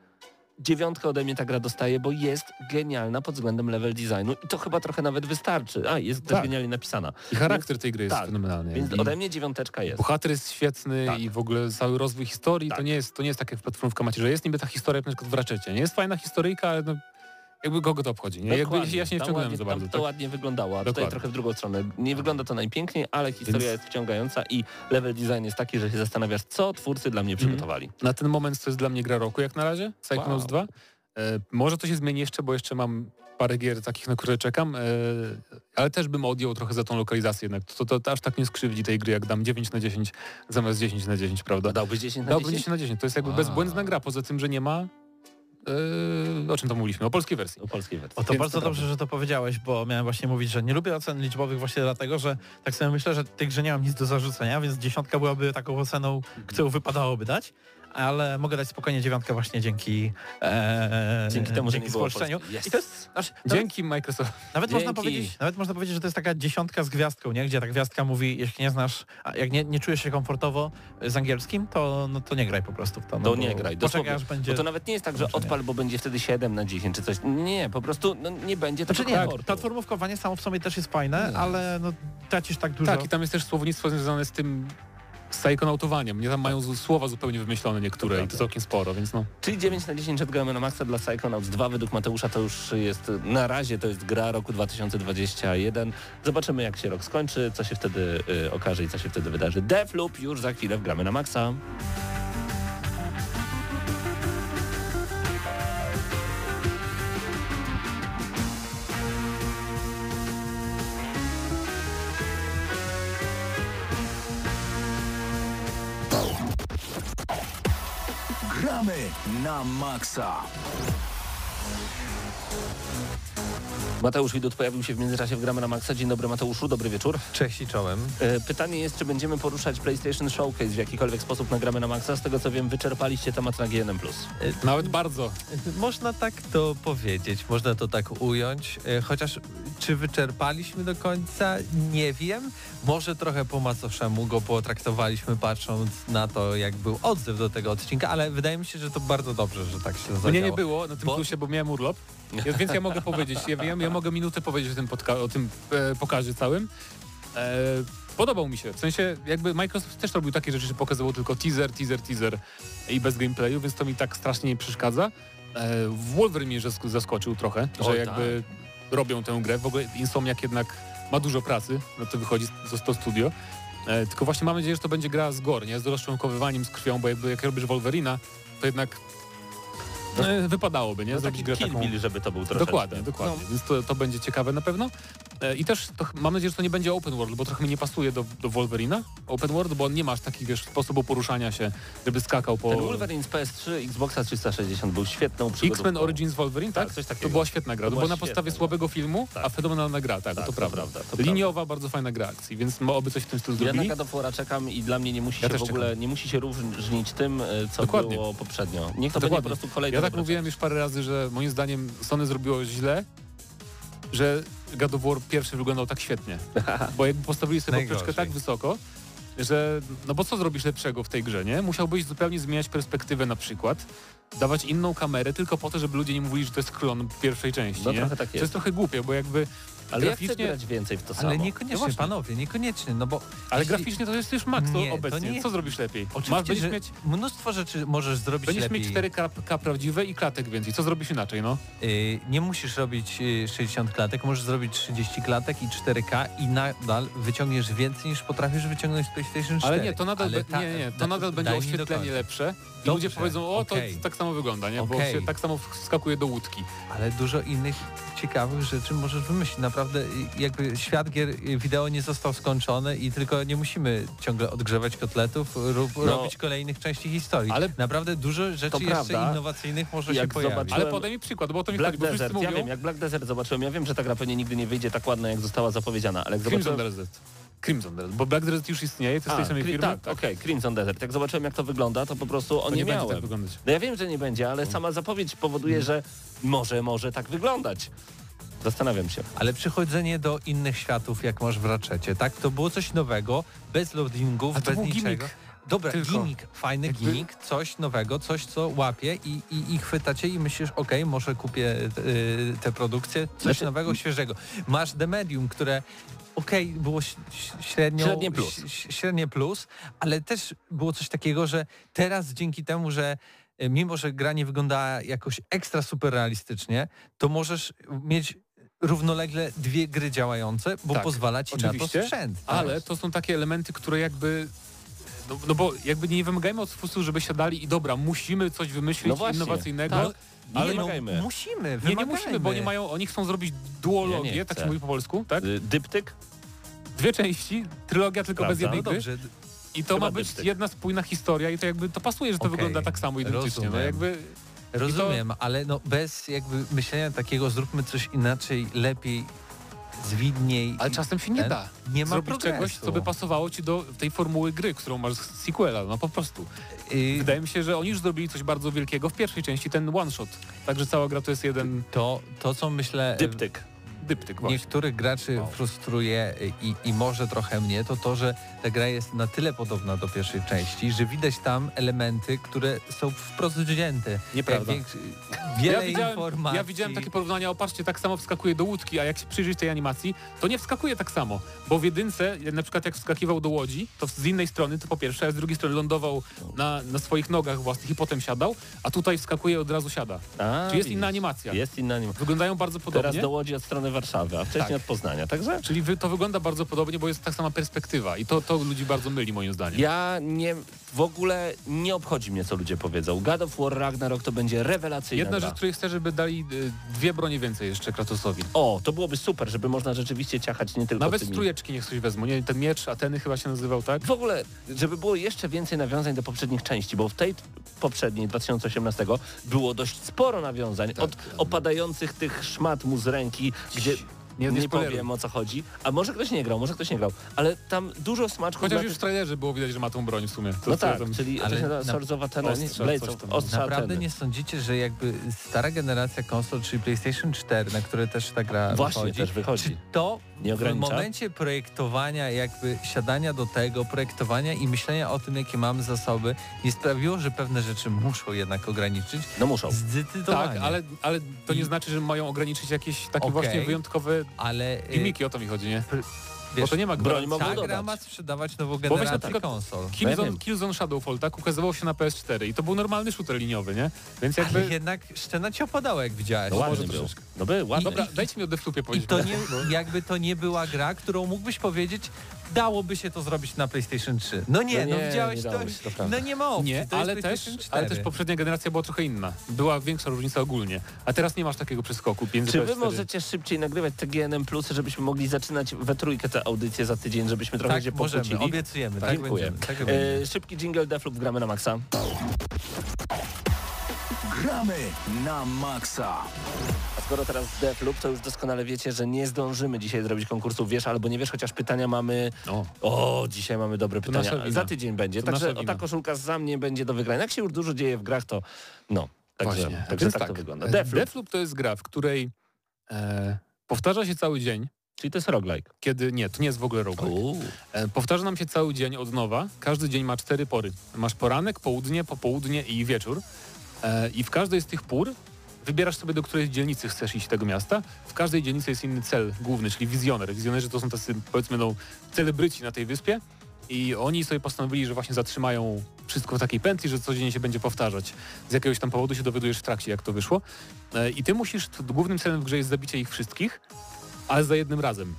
B: dziewiątkę ode mnie ta gra dostaje, bo jest genialna pod względem level designu i to chyba trochę nawet wystarczy. A, jest tak. też genialnie napisana.
F: I charakter tej gry jest tak. fenomenalny.
B: Więc ode mnie dziewiąteczka jest.
F: Bohater jest świetny tak. i w ogóle cały rozwój historii tak. to, nie jest, to nie jest tak jak w platformówka macie, że jest niby ta historia na przykład w Ratchetie. Nie jest fajna historyjka, ale no, jakby kogo to obchodzi. Nie? Jakby ja się nie wciągnąłem za bardzo.
B: To tak? ładnie wyglądało, a Dokładnie. tutaj trochę w drugą stronę. Nie wygląda to najpiękniej, ale historia Więc... jest wciągająca i level design jest taki, że się zastanawiasz, co twórcy dla mnie mhm. przygotowali. Mm.
F: Na ten moment to jest dla mnie gra roku jak na razie, Psychonauts wow. 2. E, może to się zmieni jeszcze, bo jeszcze mam parę gier takich, na które czekam, e, ale też bym odjął trochę za tą lokalizację jednak. To, to, to aż tak nie skrzywdzi tej gry, jak dam 9 na 10 zamiast 10 na 10, prawda?
B: Dałbyś 10 na
F: Dałbym 10? 10 na 10. To jest jakby wow. bezbłędna gra, poza tym, że nie ma o czym to mówiliśmy? O polskiej wersji.
B: O polskiej wersji.
E: O to Więc bardzo to dobrze, że to powiedziałeś, bo miałem właśnie mówić, że nie lubię ocen liczbowych właśnie dlatego, że tak sobie myślę, że tych, że nie mam nic do zarzucenia, więc dziesiątka byłaby taką oceną, którą wypadałoby dać ale mogę dać spokojnie dziewiątkę właśnie dzięki
B: e, dzięki temu,
E: dzięki spolszczeniu.
B: Yes.
F: I to jest, znaczy, dzięki Microsoft.
E: Nawet
F: dzięki.
E: można powiedzieć, nawet można powiedzieć, że to jest taka dziesiątka z gwiazdką, nie? Gdzie ta gwiazdka mówi, jeśli nie znasz, jak nie, nie czujesz się komfortowo z angielskim, to, no, to nie graj po prostu w to.
B: No, to nie graj. Poczekaj, aż będzie... Bo to nawet nie jest tak, że odpal, bo będzie wtedy 7 na 10 czy coś. Nie, po prostu no, nie będzie to
E: znaczy, nie, tak, Platformówkowanie samo w sobie też jest fajne, nie. ale no, tracisz tak dużo.
F: Tak, i tam jest też słownictwo związane z tym psychonautowania. Mnie tam mają słowa zupełnie wymyślone niektóre i to całkiem sporo, więc no.
B: Czyli 9 na 10 gramy na maksa dla Psychonauts 2 według Mateusza to już jest, na razie to jest gra roku 2021. Zobaczymy jak się rok skończy, co się wtedy y, okaże i co się wtedy wydarzy. Deathloop już za chwilę w gramy na maksa.
A: Gramy na maksa.
B: Mateusz Widut pojawił się w międzyczasie w Gramy na Maxa. Dzień dobry Mateuszu, dobry wieczór.
G: Cześć i czołem.
B: E, pytanie jest, czy będziemy poruszać PlayStation Showcase w jakikolwiek sposób na Gramy na Maxa? Z tego co wiem, wyczerpaliście temat na GNM+.
F: E, Nawet bardzo.
G: Można tak to powiedzieć, można to tak ująć, e, chociaż czy wyczerpaliśmy do końca? Nie wiem. Może trochę po macoszemu go potraktowaliśmy patrząc na to, jak był odzew do tego odcinka, ale wydaje mi się, że to bardzo dobrze, że tak się zadziało.
F: Mnie nie było na tym bo... plusie, bo miałem urlop, więc ja mogę powiedzieć, ja wiem, ja mogę minutę powiedzieć o tym, o tym e, pokazie całym. E, podobał mi się. W sensie jakby Microsoft też robił takie rzeczy, że pokazywał tylko teaser, teaser, teaser i bez gameplayu, więc to mi tak strasznie nie przeszkadza. E, Wolverine mnie zaskoczył trochę, o, że jakby tak. robią tę grę. W ogóle Insomniac jednak ma dużo pracy, no to wychodzi z to studio. E, tylko właśnie mam nadzieję, że to będzie gra z gore, nie? Z rozczłonkowywaniem, z krwią, bo jakby jak robisz Wolverina, to jednak wypadałoby, nie?
B: No Zrobić grę taką... Bill, żeby to był troszeczkę.
F: Dokładnie, dokładnie. No. Więc to, to będzie ciekawe na pewno. E, I też to, mam nadzieję, że to nie będzie open world, bo trochę mi nie pasuje do, do Wolverina. Open world, bo on nie masz takich, wiesz, sposobu poruszania się, żeby skakał po...
B: Ten Wolverine z PS3, Xboxa 360 był świetną przygodówką.
F: X-Men Origins Wolverine, tak? tak? Coś takiego. To była świetna gra. To, to była na podstawie słabego filmu, tak. a fenomenalna gra, tak, tak to, prawda. prawda to Liniowa, prawda. bardzo fajna gra akcji, więc oby coś w tym stylu
B: ja
F: zrobili.
B: Ja na God czekam i dla mnie nie musi ja się w ogóle, czekam. nie musi się różnić tym, e, co Dokładnie. było poprzednio. Niech to Dokładnie. będzie po prostu kolejny
F: Ja tak mówiłem już parę razy, że moim zdaniem Sony zrobiło źle, że God of War pierwszy wyglądał tak świetnie. Bo jakby postawili sobie poprzeczkę tak wysoko, że no bo co zrobisz lepszego w tej grze, nie? Musiałbyś zupełnie zmieniać perspektywę na przykład, dawać inną kamerę tylko po to, żeby ludzie nie mówili, że to jest klon pierwszej części, no, nie? Tak. To jest trochę głupie, bo jakby
B: ale graficznie... ja chcę grać więcej w to
G: samo. Ale niekoniecznie, no panowie, niekoniecznie, no bo...
F: Ale jeśli... graficznie to jest już max nie, obecnie. Nie... Co zrobisz lepiej?
G: Oczywiście, Masz, mieć... mnóstwo rzeczy możesz zrobić
F: będziesz
G: lepiej.
F: Będziesz mieć 4K prawdziwe i klatek więcej. Co zrobisz inaczej, no?
G: Yy, nie musisz robić 60 y, klatek, możesz zrobić 30 klatek i 4K i nadal wyciągniesz więcej niż potrafisz wyciągnąć z PlayStation 4.
F: Ale nie, to nadal, be... ta... nie, nie, to nadal będzie oświetlenie lepsze Dobrze. ludzie powiedzą, o, to okay. tak samo wygląda, nie? Okay. Bo się tak samo wskakuje do łódki.
G: Ale dużo innych ciekawych rzeczy możesz wymyślić. Naprawdę jakby świat gier wideo nie został skończony i tylko nie musimy ciągle odgrzewać kotletów, rób, no, robić kolejnych części historii. Ale naprawdę dużo rzeczy jeszcze prawda. innowacyjnych może jak się pojawić.
F: Ale podaj mi przykład, bo to mi
B: Black chodzi, Desert, mówią... ja wiem, jak Black Desert zobaczyłem, ja wiem, że ta gra pewnie nigdy nie wyjdzie tak ładna, jak została zapowiedziana, ale jak
F: Crimson zobaczyłem... Desert. Crimson Desert, bo Black Desert już istnieje, to jest tej samej firmy.
B: Tak, tak. okej, okay, Crimson Desert. Jak zobaczyłem jak to wygląda, to po prostu on nie, nie miałem. Tak no ja wiem, że nie będzie, ale sama zapowiedź powoduje, że może, może tak wyglądać. Zastanawiam się.
G: Ale przychodzenie do innych światów, jak masz w Ratchetie, tak? To było coś nowego, bez loadingów, bez niczego. Gimmick. Dobra, Tylko. gimmick, fajny Jakby... gimmick, coś nowego, coś co łapie i, i, i chwytacie i myślisz, ok, może kupię y, tę produkcję, coś znaczy... nowego, świeżego. Masz The Medium, które okej, okay, było średnio,
B: średnie plus.
G: średnie plus, ale też było coś takiego, że teraz dzięki temu, że y, mimo, że gra nie wygląda jakoś ekstra super realistycznie, to możesz mieć równolegle dwie gry działające, bo tak, pozwala ci oczywiście, na to sprzęt.
F: Tak? Ale to są takie elementy, które jakby no, no, bo jakby nie wymagajmy od twórców, żeby siadali i dobra, musimy coś wymyślić no właśnie, innowacyjnego. Tak.
G: Ale no, musimy,
F: wymagajmy. Nie, nie musimy, bo oni mają, oni chcą zrobić duologię, ja tak się mówi po polsku, tak?
B: Y, dyptyk?
F: Dwie części, trylogia tylko Prawda? bez jednej gry. I to Chyba ma być jedna spójna historia i to jakby to pasuje, że to okay. wygląda tak samo identycznie. No jakby
G: Rozumiem, to... ale no bez jakby myślenia takiego zróbmy coś inaczej, lepiej, zwidniej.
F: Ale czasem się nie da.
G: Nie ma
F: Zrobić
G: progresu.
F: czegoś, co by pasowało ci do tej formuły gry, którą masz z sequela, no po prostu. Yy... Wydaje mi się, że oni już zrobili coś bardzo wielkiego w pierwszej części, ten one shot. Także cała gra to jest jeden...
G: To, to co myślę...
B: Dyptyk.
F: Dyptyk właśnie.
G: niektórych graczy frustruje i, i może trochę mnie, to to, że ta gra jest na tyle podobna do pierwszej części, że widać tam elementy, które są wprost wzięte.
F: Nieprawda.
G: Wiele
F: ja
G: informacji.
F: Ja widziałem takie porównania, opatrzcie, tak samo wskakuje do łódki, a jak się przyjrzysz tej animacji, to nie wskakuje tak samo, bo w jedynce, na przykład jak wskakiwał do łodzi, to z innej strony, to po pierwsze, a z drugiej strony lądował na, na swoich nogach własnych i potem siadał, a tutaj wskakuje od razu siada. A, Czy jest inna animacja?
B: Jest inna animacja.
F: Wyglądają bardzo podobnie.
B: Teraz do Łodzi od strony Warszawy, a wcześniej tak. od Poznania, także?
F: Czyli wy, to wygląda bardzo podobnie, bo jest tak sama perspektywa i to, to ludzi bardzo myli moim zdaniem.
B: Ja nie, w ogóle nie obchodzi mnie, co ludzie powiedzą. God of War Ragnarok to będzie rewelacyjna
F: Jedna
B: gra.
F: rzecz, której chcę, żeby dali y, dwie bronie więcej jeszcze Kratosowi.
B: O, to byłoby super, żeby można rzeczywiście ciachać nie tylko
F: Nawet
B: tymi...
F: strujeczki niech coś wezmą, nie? Ten miecz Ateny chyba się nazywał, tak?
B: W ogóle, żeby było jeszcze więcej nawiązań do poprzednich części, bo w tej poprzedniej, 2018, było dość sporo nawiązań tak. od opadających tych szmat mu z ręki, gdzie nie, nie, powiem o co chodzi. A może ktoś nie grał, może ktoś nie grał. Ale tam dużo smaczków...
F: Chociaż już w trailerze było widać, że ma tą broń w sumie.
B: To, no tak, tam... czyli ale na, Swords of Athena,
G: Naprawdę nie sądzicie, że jakby stara generacja konsol, czyli PlayStation 4, na które też ta gra
B: Właśnie,
G: wychodzi,
B: też wychodzi.
G: Czy to nie w momencie projektowania, jakby siadania do tego, projektowania i myślenia o tym, jakie mamy zasoby, nie sprawiło, że pewne rzeczy muszą jednak ograniczyć?
B: No muszą.
G: Zdecydowanie.
F: Tak, ale, ale to nie znaczy, że mają ograniczyć jakieś takie okay. właśnie wyjątkowe ale... Gimiki, o to mi chodzi, nie? Wiesz, bo to nie ma
B: broń mogą
G: Ta
B: dodać.
G: gra ma sprzedawać nową generację konsol.
F: Killzone, Killzone Shadowfall, tak, ukazywał się na PS4 i to był normalny shooter liniowy, nie?
G: Więc jakby... Ale jednak szczena ci opadało, jak widziałeś.
B: No ładny był. No był, ładny.
F: Dobra, dajcie mi o Deathloopie powiedzieć.
G: I to nie, jakby to nie była gra, którą mógłbyś powiedzieć, dałoby się to zrobić na PlayStation 3. No nie, no, nie, no widziałeś nie to, to no nie ma opcji,
F: Nie, ale też, ale też poprzednia generacja była trochę inna. Była większa różnica ogólnie. A teraz nie masz takiego przeskoku.
B: Czy wy możecie szybciej nagrywać te GNM Plusy, żebyśmy mogli zaczynać we trójkę tę audycję za tydzień, żebyśmy trochę
G: tak,
B: się
G: pokłócili? obiecujemy. Tak,
B: Dziękuję.
G: Tak
B: e, szybki jingle Deflub, gramy na maksa.
A: Gramy na maksa.
B: A skoro teraz Deflub, to już doskonale wiecie, że nie zdążymy dzisiaj zrobić konkursu Wiesz albo nie wiesz, chociaż pytania mamy... O, o dzisiaj mamy dobre
F: to
B: pytania. Za tydzień będzie.
F: To
B: Także ta koszulka za mnie będzie do wygrania. Jak się już dużo dzieje w grach, to no. Także, Właśnie. także tak, tak to wygląda.
F: Deflub. Deflub to jest gra, w której e, powtarza się cały dzień.
B: Czyli to jest roguelike.
F: Kiedy, nie, to nie jest w ogóle roguelike. E, powtarza nam się cały dzień od nowa. Każdy dzień ma cztery pory. Masz poranek, południe, popołudnie i wieczór. E, I w każdej z tych pór wybierasz sobie, do której dzielnicy chcesz iść tego miasta. W każdej dzielnicy jest inny cel główny, czyli wizjoner. Wizjonerzy to są tacy, powiedzmy, no, celebryci na tej wyspie i oni sobie postanowili, że właśnie zatrzymają wszystko w takiej pętli, że codziennie się będzie powtarzać. Z jakiegoś tam powodu się dowiadujesz w trakcie, jak to wyszło. E, I ty musisz, głównym celem w grze jest zabicie ich wszystkich, ale za jednym razem.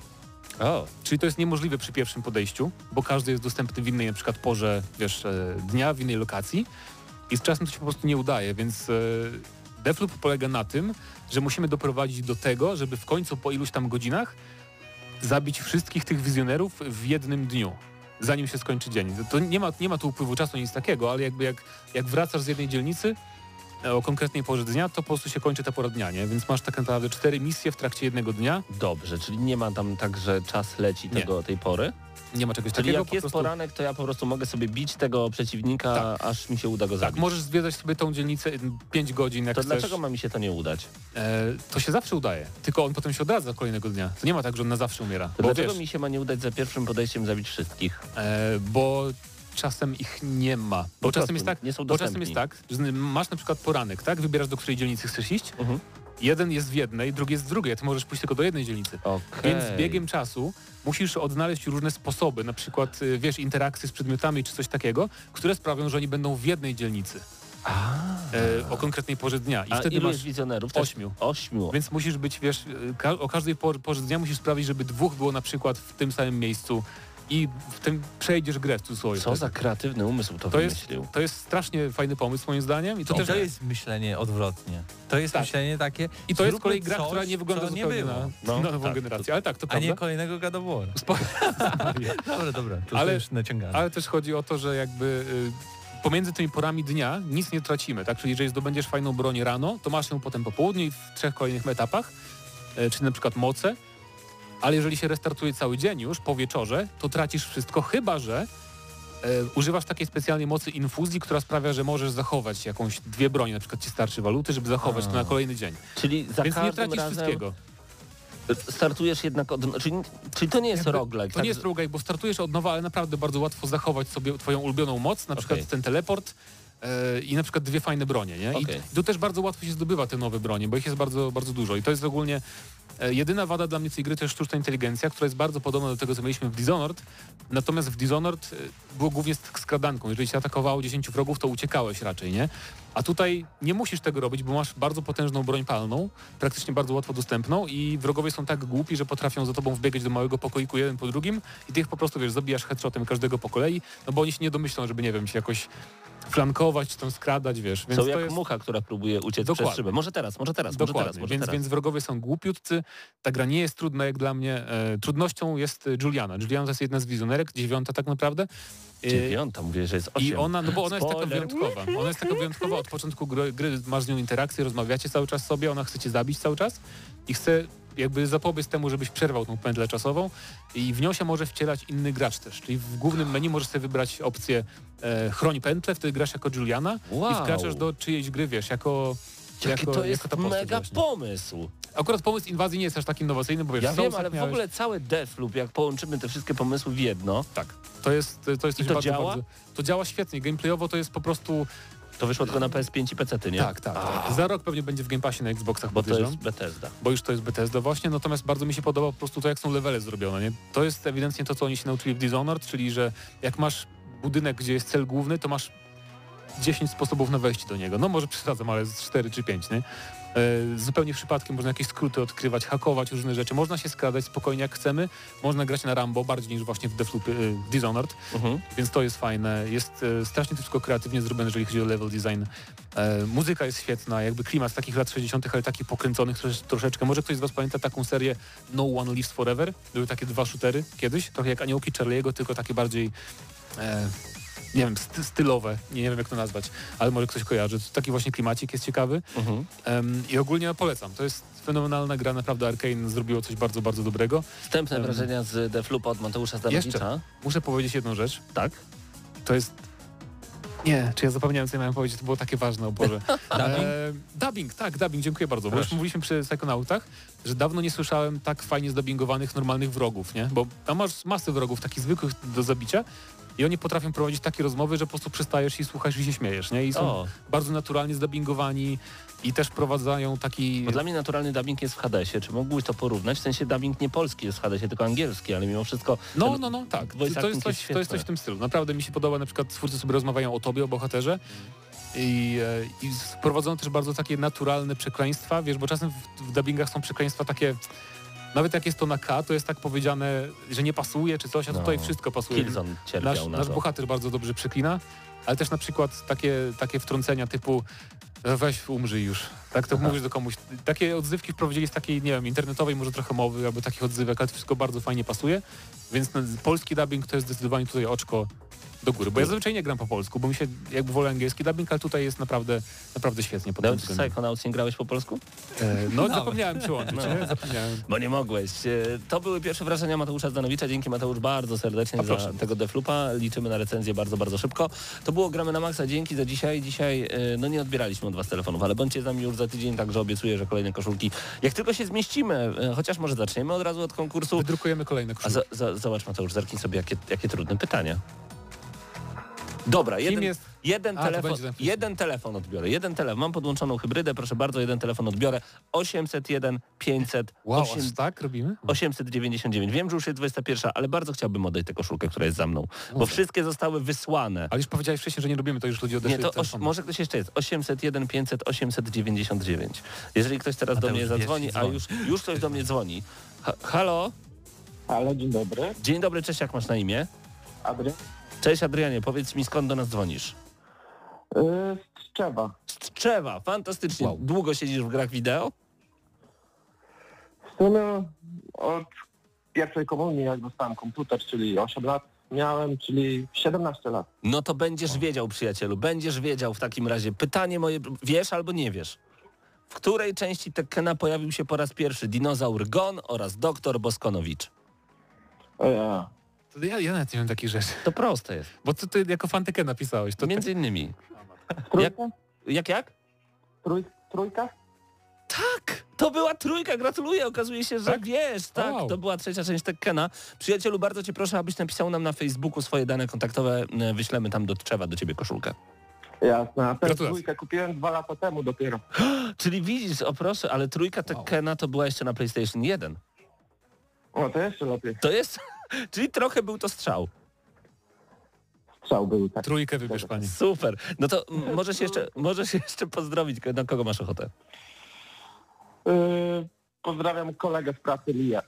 B: Oh.
F: Czyli to jest niemożliwe przy pierwszym podejściu, bo każdy jest dostępny w innej na przykład porze, wiesz, e, dnia, w innej lokacji i z czasem to się po prostu nie udaje, więc e, Defloop polega na tym, że musimy doprowadzić do tego, żeby w końcu po iluś tam godzinach zabić wszystkich tych wizjonerów w jednym dniu zanim się skończy dzień. To nie ma, nie ma tu upływu czasu, nic takiego, ale jakby jak, jak wracasz z jednej dzielnicy, E, o konkretnej porze dnia, to po prostu się kończy ta pora dnia, nie? Więc masz tak naprawdę cztery misje w trakcie jednego dnia.
B: Dobrze, czyli nie ma tam tak, że czas leci tego, tej pory?
F: Nie ma czegoś
B: Czyli
F: takiego.
B: jak jest prostu... poranek, to ja po prostu mogę sobie bić tego przeciwnika, tak. aż mi się uda go tak, zabić.
F: Tak, możesz zwiedzać sobie tą dzielnicę 5 godzin, jak
B: To
F: chcesz.
B: dlaczego ma mi się to nie udać? E,
F: to się zawsze udaje, tylko on potem się odradza kolejnego dnia. To nie ma tak, że on na zawsze umiera.
B: To dlaczego wiesz, mi się ma nie udać za pierwszym podejściem zabić wszystkich?
F: E, bo czasem ich nie ma. Bo czasem jest tak,
B: nie są
F: bo czasem jest tak, że masz na przykład poranek, tak? Wybierasz do której dzielnicy chcesz iść. Mhm. Jeden jest w jednej, drugi jest w drugiej, a ty możesz pójść tylko do jednej dzielnicy.
B: Okay.
F: Więc z biegiem czasu musisz odnaleźć różne sposoby, na przykład, y, wiesz, interakcje z przedmiotami czy coś takiego, które sprawią, że oni będą w jednej dzielnicy. E, o konkretnej porze dnia.
B: I A wtedy masz
F: wizjonerów?
B: Ośmiu.
F: Ośmiu. Więc musisz być, wiesz, y, ka o każdej porze dnia musisz sprawić, żeby dwóch było na przykład w tym samym miejscu i w tym przejdziesz grę w cudzysłowie.
B: Co za kreatywny umysł to,
F: to
B: wymyślił.
F: Jest, to jest strasznie fajny pomysł moim zdaniem. I to,
G: I
F: też
G: to jest myślenie odwrotnie. To jest tak. myślenie takie...
F: I to jest kolej gra, coś, która nie wygląda zupełnie nie było. Na, no, na nową tak, generację. Ale tak, to
G: A nie kolejnego God of War. dobra, dobra. To ale, już naciągamy.
F: Ale też chodzi o to, że jakby... Y, pomiędzy tymi porami dnia nic nie tracimy, tak? Czyli jeżeli zdobędziesz fajną broń rano, to masz ją potem po południu i w trzech kolejnych etapach, y, czyli na przykład moce, ale jeżeli się restartuje cały dzień już po wieczorze, to tracisz wszystko, chyba że e, używasz takiej specjalnej mocy infuzji, która sprawia, że możesz zachować jakąś dwie broni, na przykład ci starczy waluty, żeby zachować A. to na kolejny dzień.
B: Czyli za
F: Więc nie tracisz
B: razem...
F: wszystkiego.
B: Startujesz jednak od... Czyli, czyli to nie jest roguelike.
F: To tak? nie jest roguelike, bo startujesz od nowa, ale naprawdę bardzo łatwo zachować sobie twoją ulubioną moc, na przykład okay. ten teleport, i na przykład dwie fajne bronie, nie? Okay. I tu też bardzo łatwo się zdobywa te nowe bronie, bo ich jest bardzo, bardzo dużo. I to jest ogólnie E, jedyna wada dla mnie tej gry to jest sztuczna inteligencja, która jest bardzo podobna do tego, co mieliśmy w Dishonored. Natomiast w Dishonored e, było głównie skradanką. Jeżeli się atakowało 10 wrogów, to uciekałeś raczej, nie? A tutaj nie musisz tego robić, bo masz bardzo potężną broń palną, praktycznie bardzo łatwo dostępną i wrogowie są tak głupi, że potrafią za tobą wbiegać do małego pokoiku jeden po drugim i ty ich po prostu, wiesz, zabijasz headshotem każdego po kolei, no bo oni się nie domyślą, żeby, nie wiem, się jakoś flankować, czy tam skradać, wiesz.
B: Więc są jak jest... mucha, która próbuje uciec Dokładnie. przez szybę. Może teraz, może teraz,
F: Dokładnie.
B: może teraz. Może
F: więc,
B: teraz.
F: więc wrogowie są głupiutcy. Ta gra nie jest trudna jak dla mnie. E, trudnością jest Juliana. Juliana to jest jedna z wizjonerek, dziewiąta tak naprawdę.
B: E, dziewiąta, mówię, że jest osiem.
F: I ona, no bo ona Spoiler. jest taka wyjątkowa. Ona jest taka wyjątkowa. Od początku gry, gry masz z nią interakcję, rozmawiacie cały czas sobie, ona chce cię zabić cały czas i chce jakby zapobiec temu, żebyś przerwał tą pętlę czasową i w nią się może wcielać inny gracz też. Czyli w głównym menu możesz sobie wybrać opcję e, chroń pętlę, wtedy grasz jako Juliana wow. i wkraczasz do czyjejś gry, wiesz, jako
B: Jaki jako, to jest jako mega właśnie. pomysł.
F: Akurat pomysł inwazji nie jest aż tak innowacyjny, bo wiesz,
B: Ja wiem, ale miałeś... w ogóle cały Deathloop, jak połączymy te wszystkie pomysły w jedno...
F: Tak, to jest, to jest coś
B: to
F: bardzo,
B: działa?
F: Bardzo, to działa świetnie. Gameplayowo to jest po prostu
B: to wyszło tylko na PS5 i PC, nie?
F: Tak, tak, tak. Za rok pewnie będzie w Game Passie na Xboxach,
B: bo to jest Bethesda.
F: Bo już to jest Bethesda właśnie, natomiast bardzo mi się podoba po prostu to, jak są levele zrobione, nie? To jest ewidentnie to, co oni się nauczyli w Dishonored, czyli że jak masz budynek, gdzie jest cel główny, to masz 10 sposobów na wejście do niego. No może przesadzam, ale z 4 czy 5, nie? E, zupełnie przypadkiem można jakieś skróty odkrywać, hakować różne rzeczy. Można się skradać spokojnie jak chcemy. Można grać na Rambo bardziej niż właśnie w Deathloop, e, Dishonored, mhm. więc to jest fajne. Jest e, strasznie to wszystko kreatywnie zrobione, jeżeli chodzi o level design. muzyka jest świetna, jakby klimat z takich lat 60., ale takich pokręconych troszeczkę. Może ktoś z Was pamięta taką serię No One Lives Forever? Były takie dwa shootery kiedyś, trochę jak Aniołki Charlie'ego, tylko takie bardziej nie wiem, stylowe, nie wiem jak to nazwać, ale może ktoś kojarzy. Taki właśnie klimacik jest ciekawy mhm. um, i ogólnie polecam. To jest fenomenalna gra, naprawdę Arkane zrobiło coś bardzo, bardzo dobrego.
B: Wstępne um, wrażenia z Deflupa od Mateusza Zdanowicza.
F: muszę powiedzieć jedną rzecz.
B: Tak?
F: To jest nie, czy ja zapomniałem, co ja miałem powiedzieć, to było takie ważne, o Boże. dubbing? E, dubbing, tak, dubbing, dziękuję bardzo. Proszę. Bo już mówiliśmy przy Psychonautach, że dawno nie słyszałem tak fajnie zdubbingowanych normalnych wrogów, nie? Bo tam masz masę wrogów takich zwykłych do zabicia, i oni potrafią prowadzić takie rozmowy, że po prostu przystajesz i słuchasz i się śmiejesz, nie? I są o. bardzo naturalnie zdubbingowani i też prowadzają taki...
B: Bo dla mnie naturalny dubbing jest w Hadesie. Czy mógłbyś to porównać? W sensie dubbing nie polski jest w Hadesie, tylko angielski, ale mimo wszystko...
F: No, no, no, tak. To jest, coś, to jest coś w tym stylu. Naprawdę mi się podoba, na przykład twórcy sobie rozmawiają o tobie, o bohaterze i, e, i prowadzono też bardzo takie naturalne przekleństwa, wiesz, bo czasem w, w dubbingach są przekleństwa takie nawet jak jest to na K, to jest tak powiedziane, że nie pasuje czy coś, a no. tutaj wszystko pasuje.
B: Cierpiał
F: nasz,
B: na
F: nasz bohater bardzo dobrze przyklina, ale też na przykład takie, takie wtrącenia typu weź umrzyj już. Tak to Aha. mówisz do komuś. Takie odzywki wprowadzili z takiej, nie wiem, internetowej może trochę mowy, albo takich odzywek, ale to wszystko bardzo fajnie pasuje. Więc polski dubbing to jest zdecydowanie tutaj oczko do góry, bo ja zazwyczaj nie gram po polsku, bo mi się jakby wolę angielski dubbing, ale tutaj jest naprawdę, naprawdę świetnie.
B: Nawet w Psychonauts nie grałeś po polsku?
F: E, no, no zapomniałem przyłączyć, no. zapomniałem.
B: Bo nie mogłeś. E, to były pierwsze wrażenia Mateusza Zdanowicza. Dzięki Mateusz bardzo serdecznie za tego deflupa. Liczymy na recenzję bardzo, bardzo szybko. To było Gramy na Maxa. Dzięki za dzisiaj. Dzisiaj e, no nie odbieraliśmy od Was telefonów, ale bądźcie z nami już za tydzień, także obiecuję, że kolejne koszulki. Jak tylko się zmieścimy, e, chociaż może zaczniemy od razu od konkursu.
F: Wydrukujemy kolejne koszulki.
B: A za, za, zobacz Mateusz, zerknij sobie, jakie, jakie trudne pytania. Dobra, jeden, jest... jeden, A, telefon, jeden telefon odbiorę. Jeden telefon. Mam podłączoną hybrydę, proszę bardzo, jeden telefon odbiorę. 801 500
F: wow, 8, tak robimy?
B: 899. Wiem, że już jest 21, ale bardzo chciałbym oddać tę koszulkę, która jest za mną. Bo wszystkie zostały wysłane.
F: Ale już powiedziałeś wcześniej, że nie robimy, to już ludzi odeszli.
B: Nie, to oś, może ktoś jeszcze jest. 801 500 899. Jeżeli ktoś teraz do mnie zadzwoni, a już, już ktoś do mnie dzwoni. Ha, halo?
H: Halo, dzień dobry.
B: Dzień dobry, cześć, jak masz na imię?
H: Adrian.
B: Cześć Adrianie, powiedz mi skąd do nas dzwonisz?
H: Yy, z Tczewa.
B: Z Tczewa, fantastycznie. Wow. Długo siedzisz w grach wideo?
H: W sumie od pierwszej komunii, jak dostałem komputer, czyli 8 lat miałem, czyli 17 lat.
B: No to będziesz wiedział, przyjacielu, będziesz wiedział w takim razie. Pytanie moje, wiesz albo nie wiesz? W której części Tekkena pojawił się po raz pierwszy dinozaur Gon oraz doktor Boskonowicz?
H: O ja.
F: To ja, ja nawet nie wiem takich rzeczy.
B: To proste jest.
F: Bo ty, ty jako fantykę napisałeś. To
B: Między innymi.
H: Trójka?
B: Jak jak? jak?
H: Trój, trójka?
B: Tak! To była trójka, gratuluję. Okazuje się, że tak? wiesz, tak, wow. to była trzecia część Tekkena. Przyjacielu, bardzo cię proszę, abyś napisał nam na Facebooku swoje dane kontaktowe. E, wyślemy tam do Trzewa do ciebie koszulkę.
H: Jasne, a tę trójkę kupiłem dwa lata temu dopiero.
B: Czyli widzisz, o proszę, ale trójka Tekkena to była jeszcze na PlayStation 1.
H: O, to jeszcze lepiej.
B: To jest... Czyli trochę był to strzał.
H: Strzał był, tak.
F: Trójkę wybierz pani.
B: Super. No to możesz jeszcze, możesz jeszcze pozdrowić, na kogo masz ochotę?
H: Yy, pozdrawiam kolegę z pracy Lia.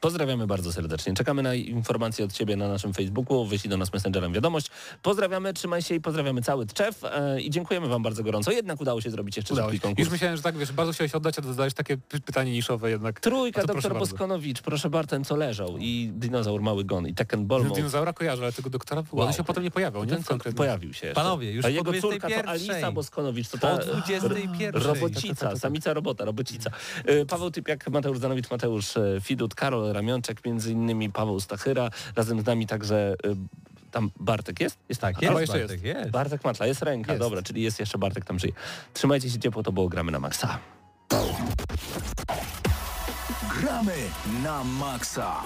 B: Pozdrawiamy bardzo serdecznie. Czekamy na informacje od Ciebie na naszym Facebooku. Wyślij do nas Messengerem wiadomość. Pozdrawiamy, trzymaj się i pozdrawiamy cały Tczew e, i dziękujemy Wam bardzo gorąco. Jednak udało się zrobić jeszcze udało konkurs.
F: Już myślałem, że tak, wiesz, bardzo chciałeś oddać, a zadałeś takie pytanie niszowe jednak.
B: Trójka, doktor Boskonowicz, proszę bardzo, ten co leżał i dinozaur Mały Gon i Tekken Bolmo.
F: Dinozaura kojarzę, ale tego doktora wow. on się potem nie pojawiał, nie?
B: Ten pojawił się jeszcze.
G: Panowie, już
B: a
G: jego
B: córka to Alisa Boskonowicz, to ta 21. robocica, samica robota, robocica. E, Paweł Typiak, Mateusz Zanowicz, Mateusz e, Fidut, Karol Ramionczek, między innymi Paweł Stachyra, razem z nami także y, tam Bartek jest?
G: Jest tak, jest,
B: Bartek, Bartek jest. Bartek Matla, jest ręka, jest. dobra, czyli jest jeszcze Bartek tam żyje. Trzymajcie się ciepło, to było Gramy na Maxa.
A: Gramy na Maxa.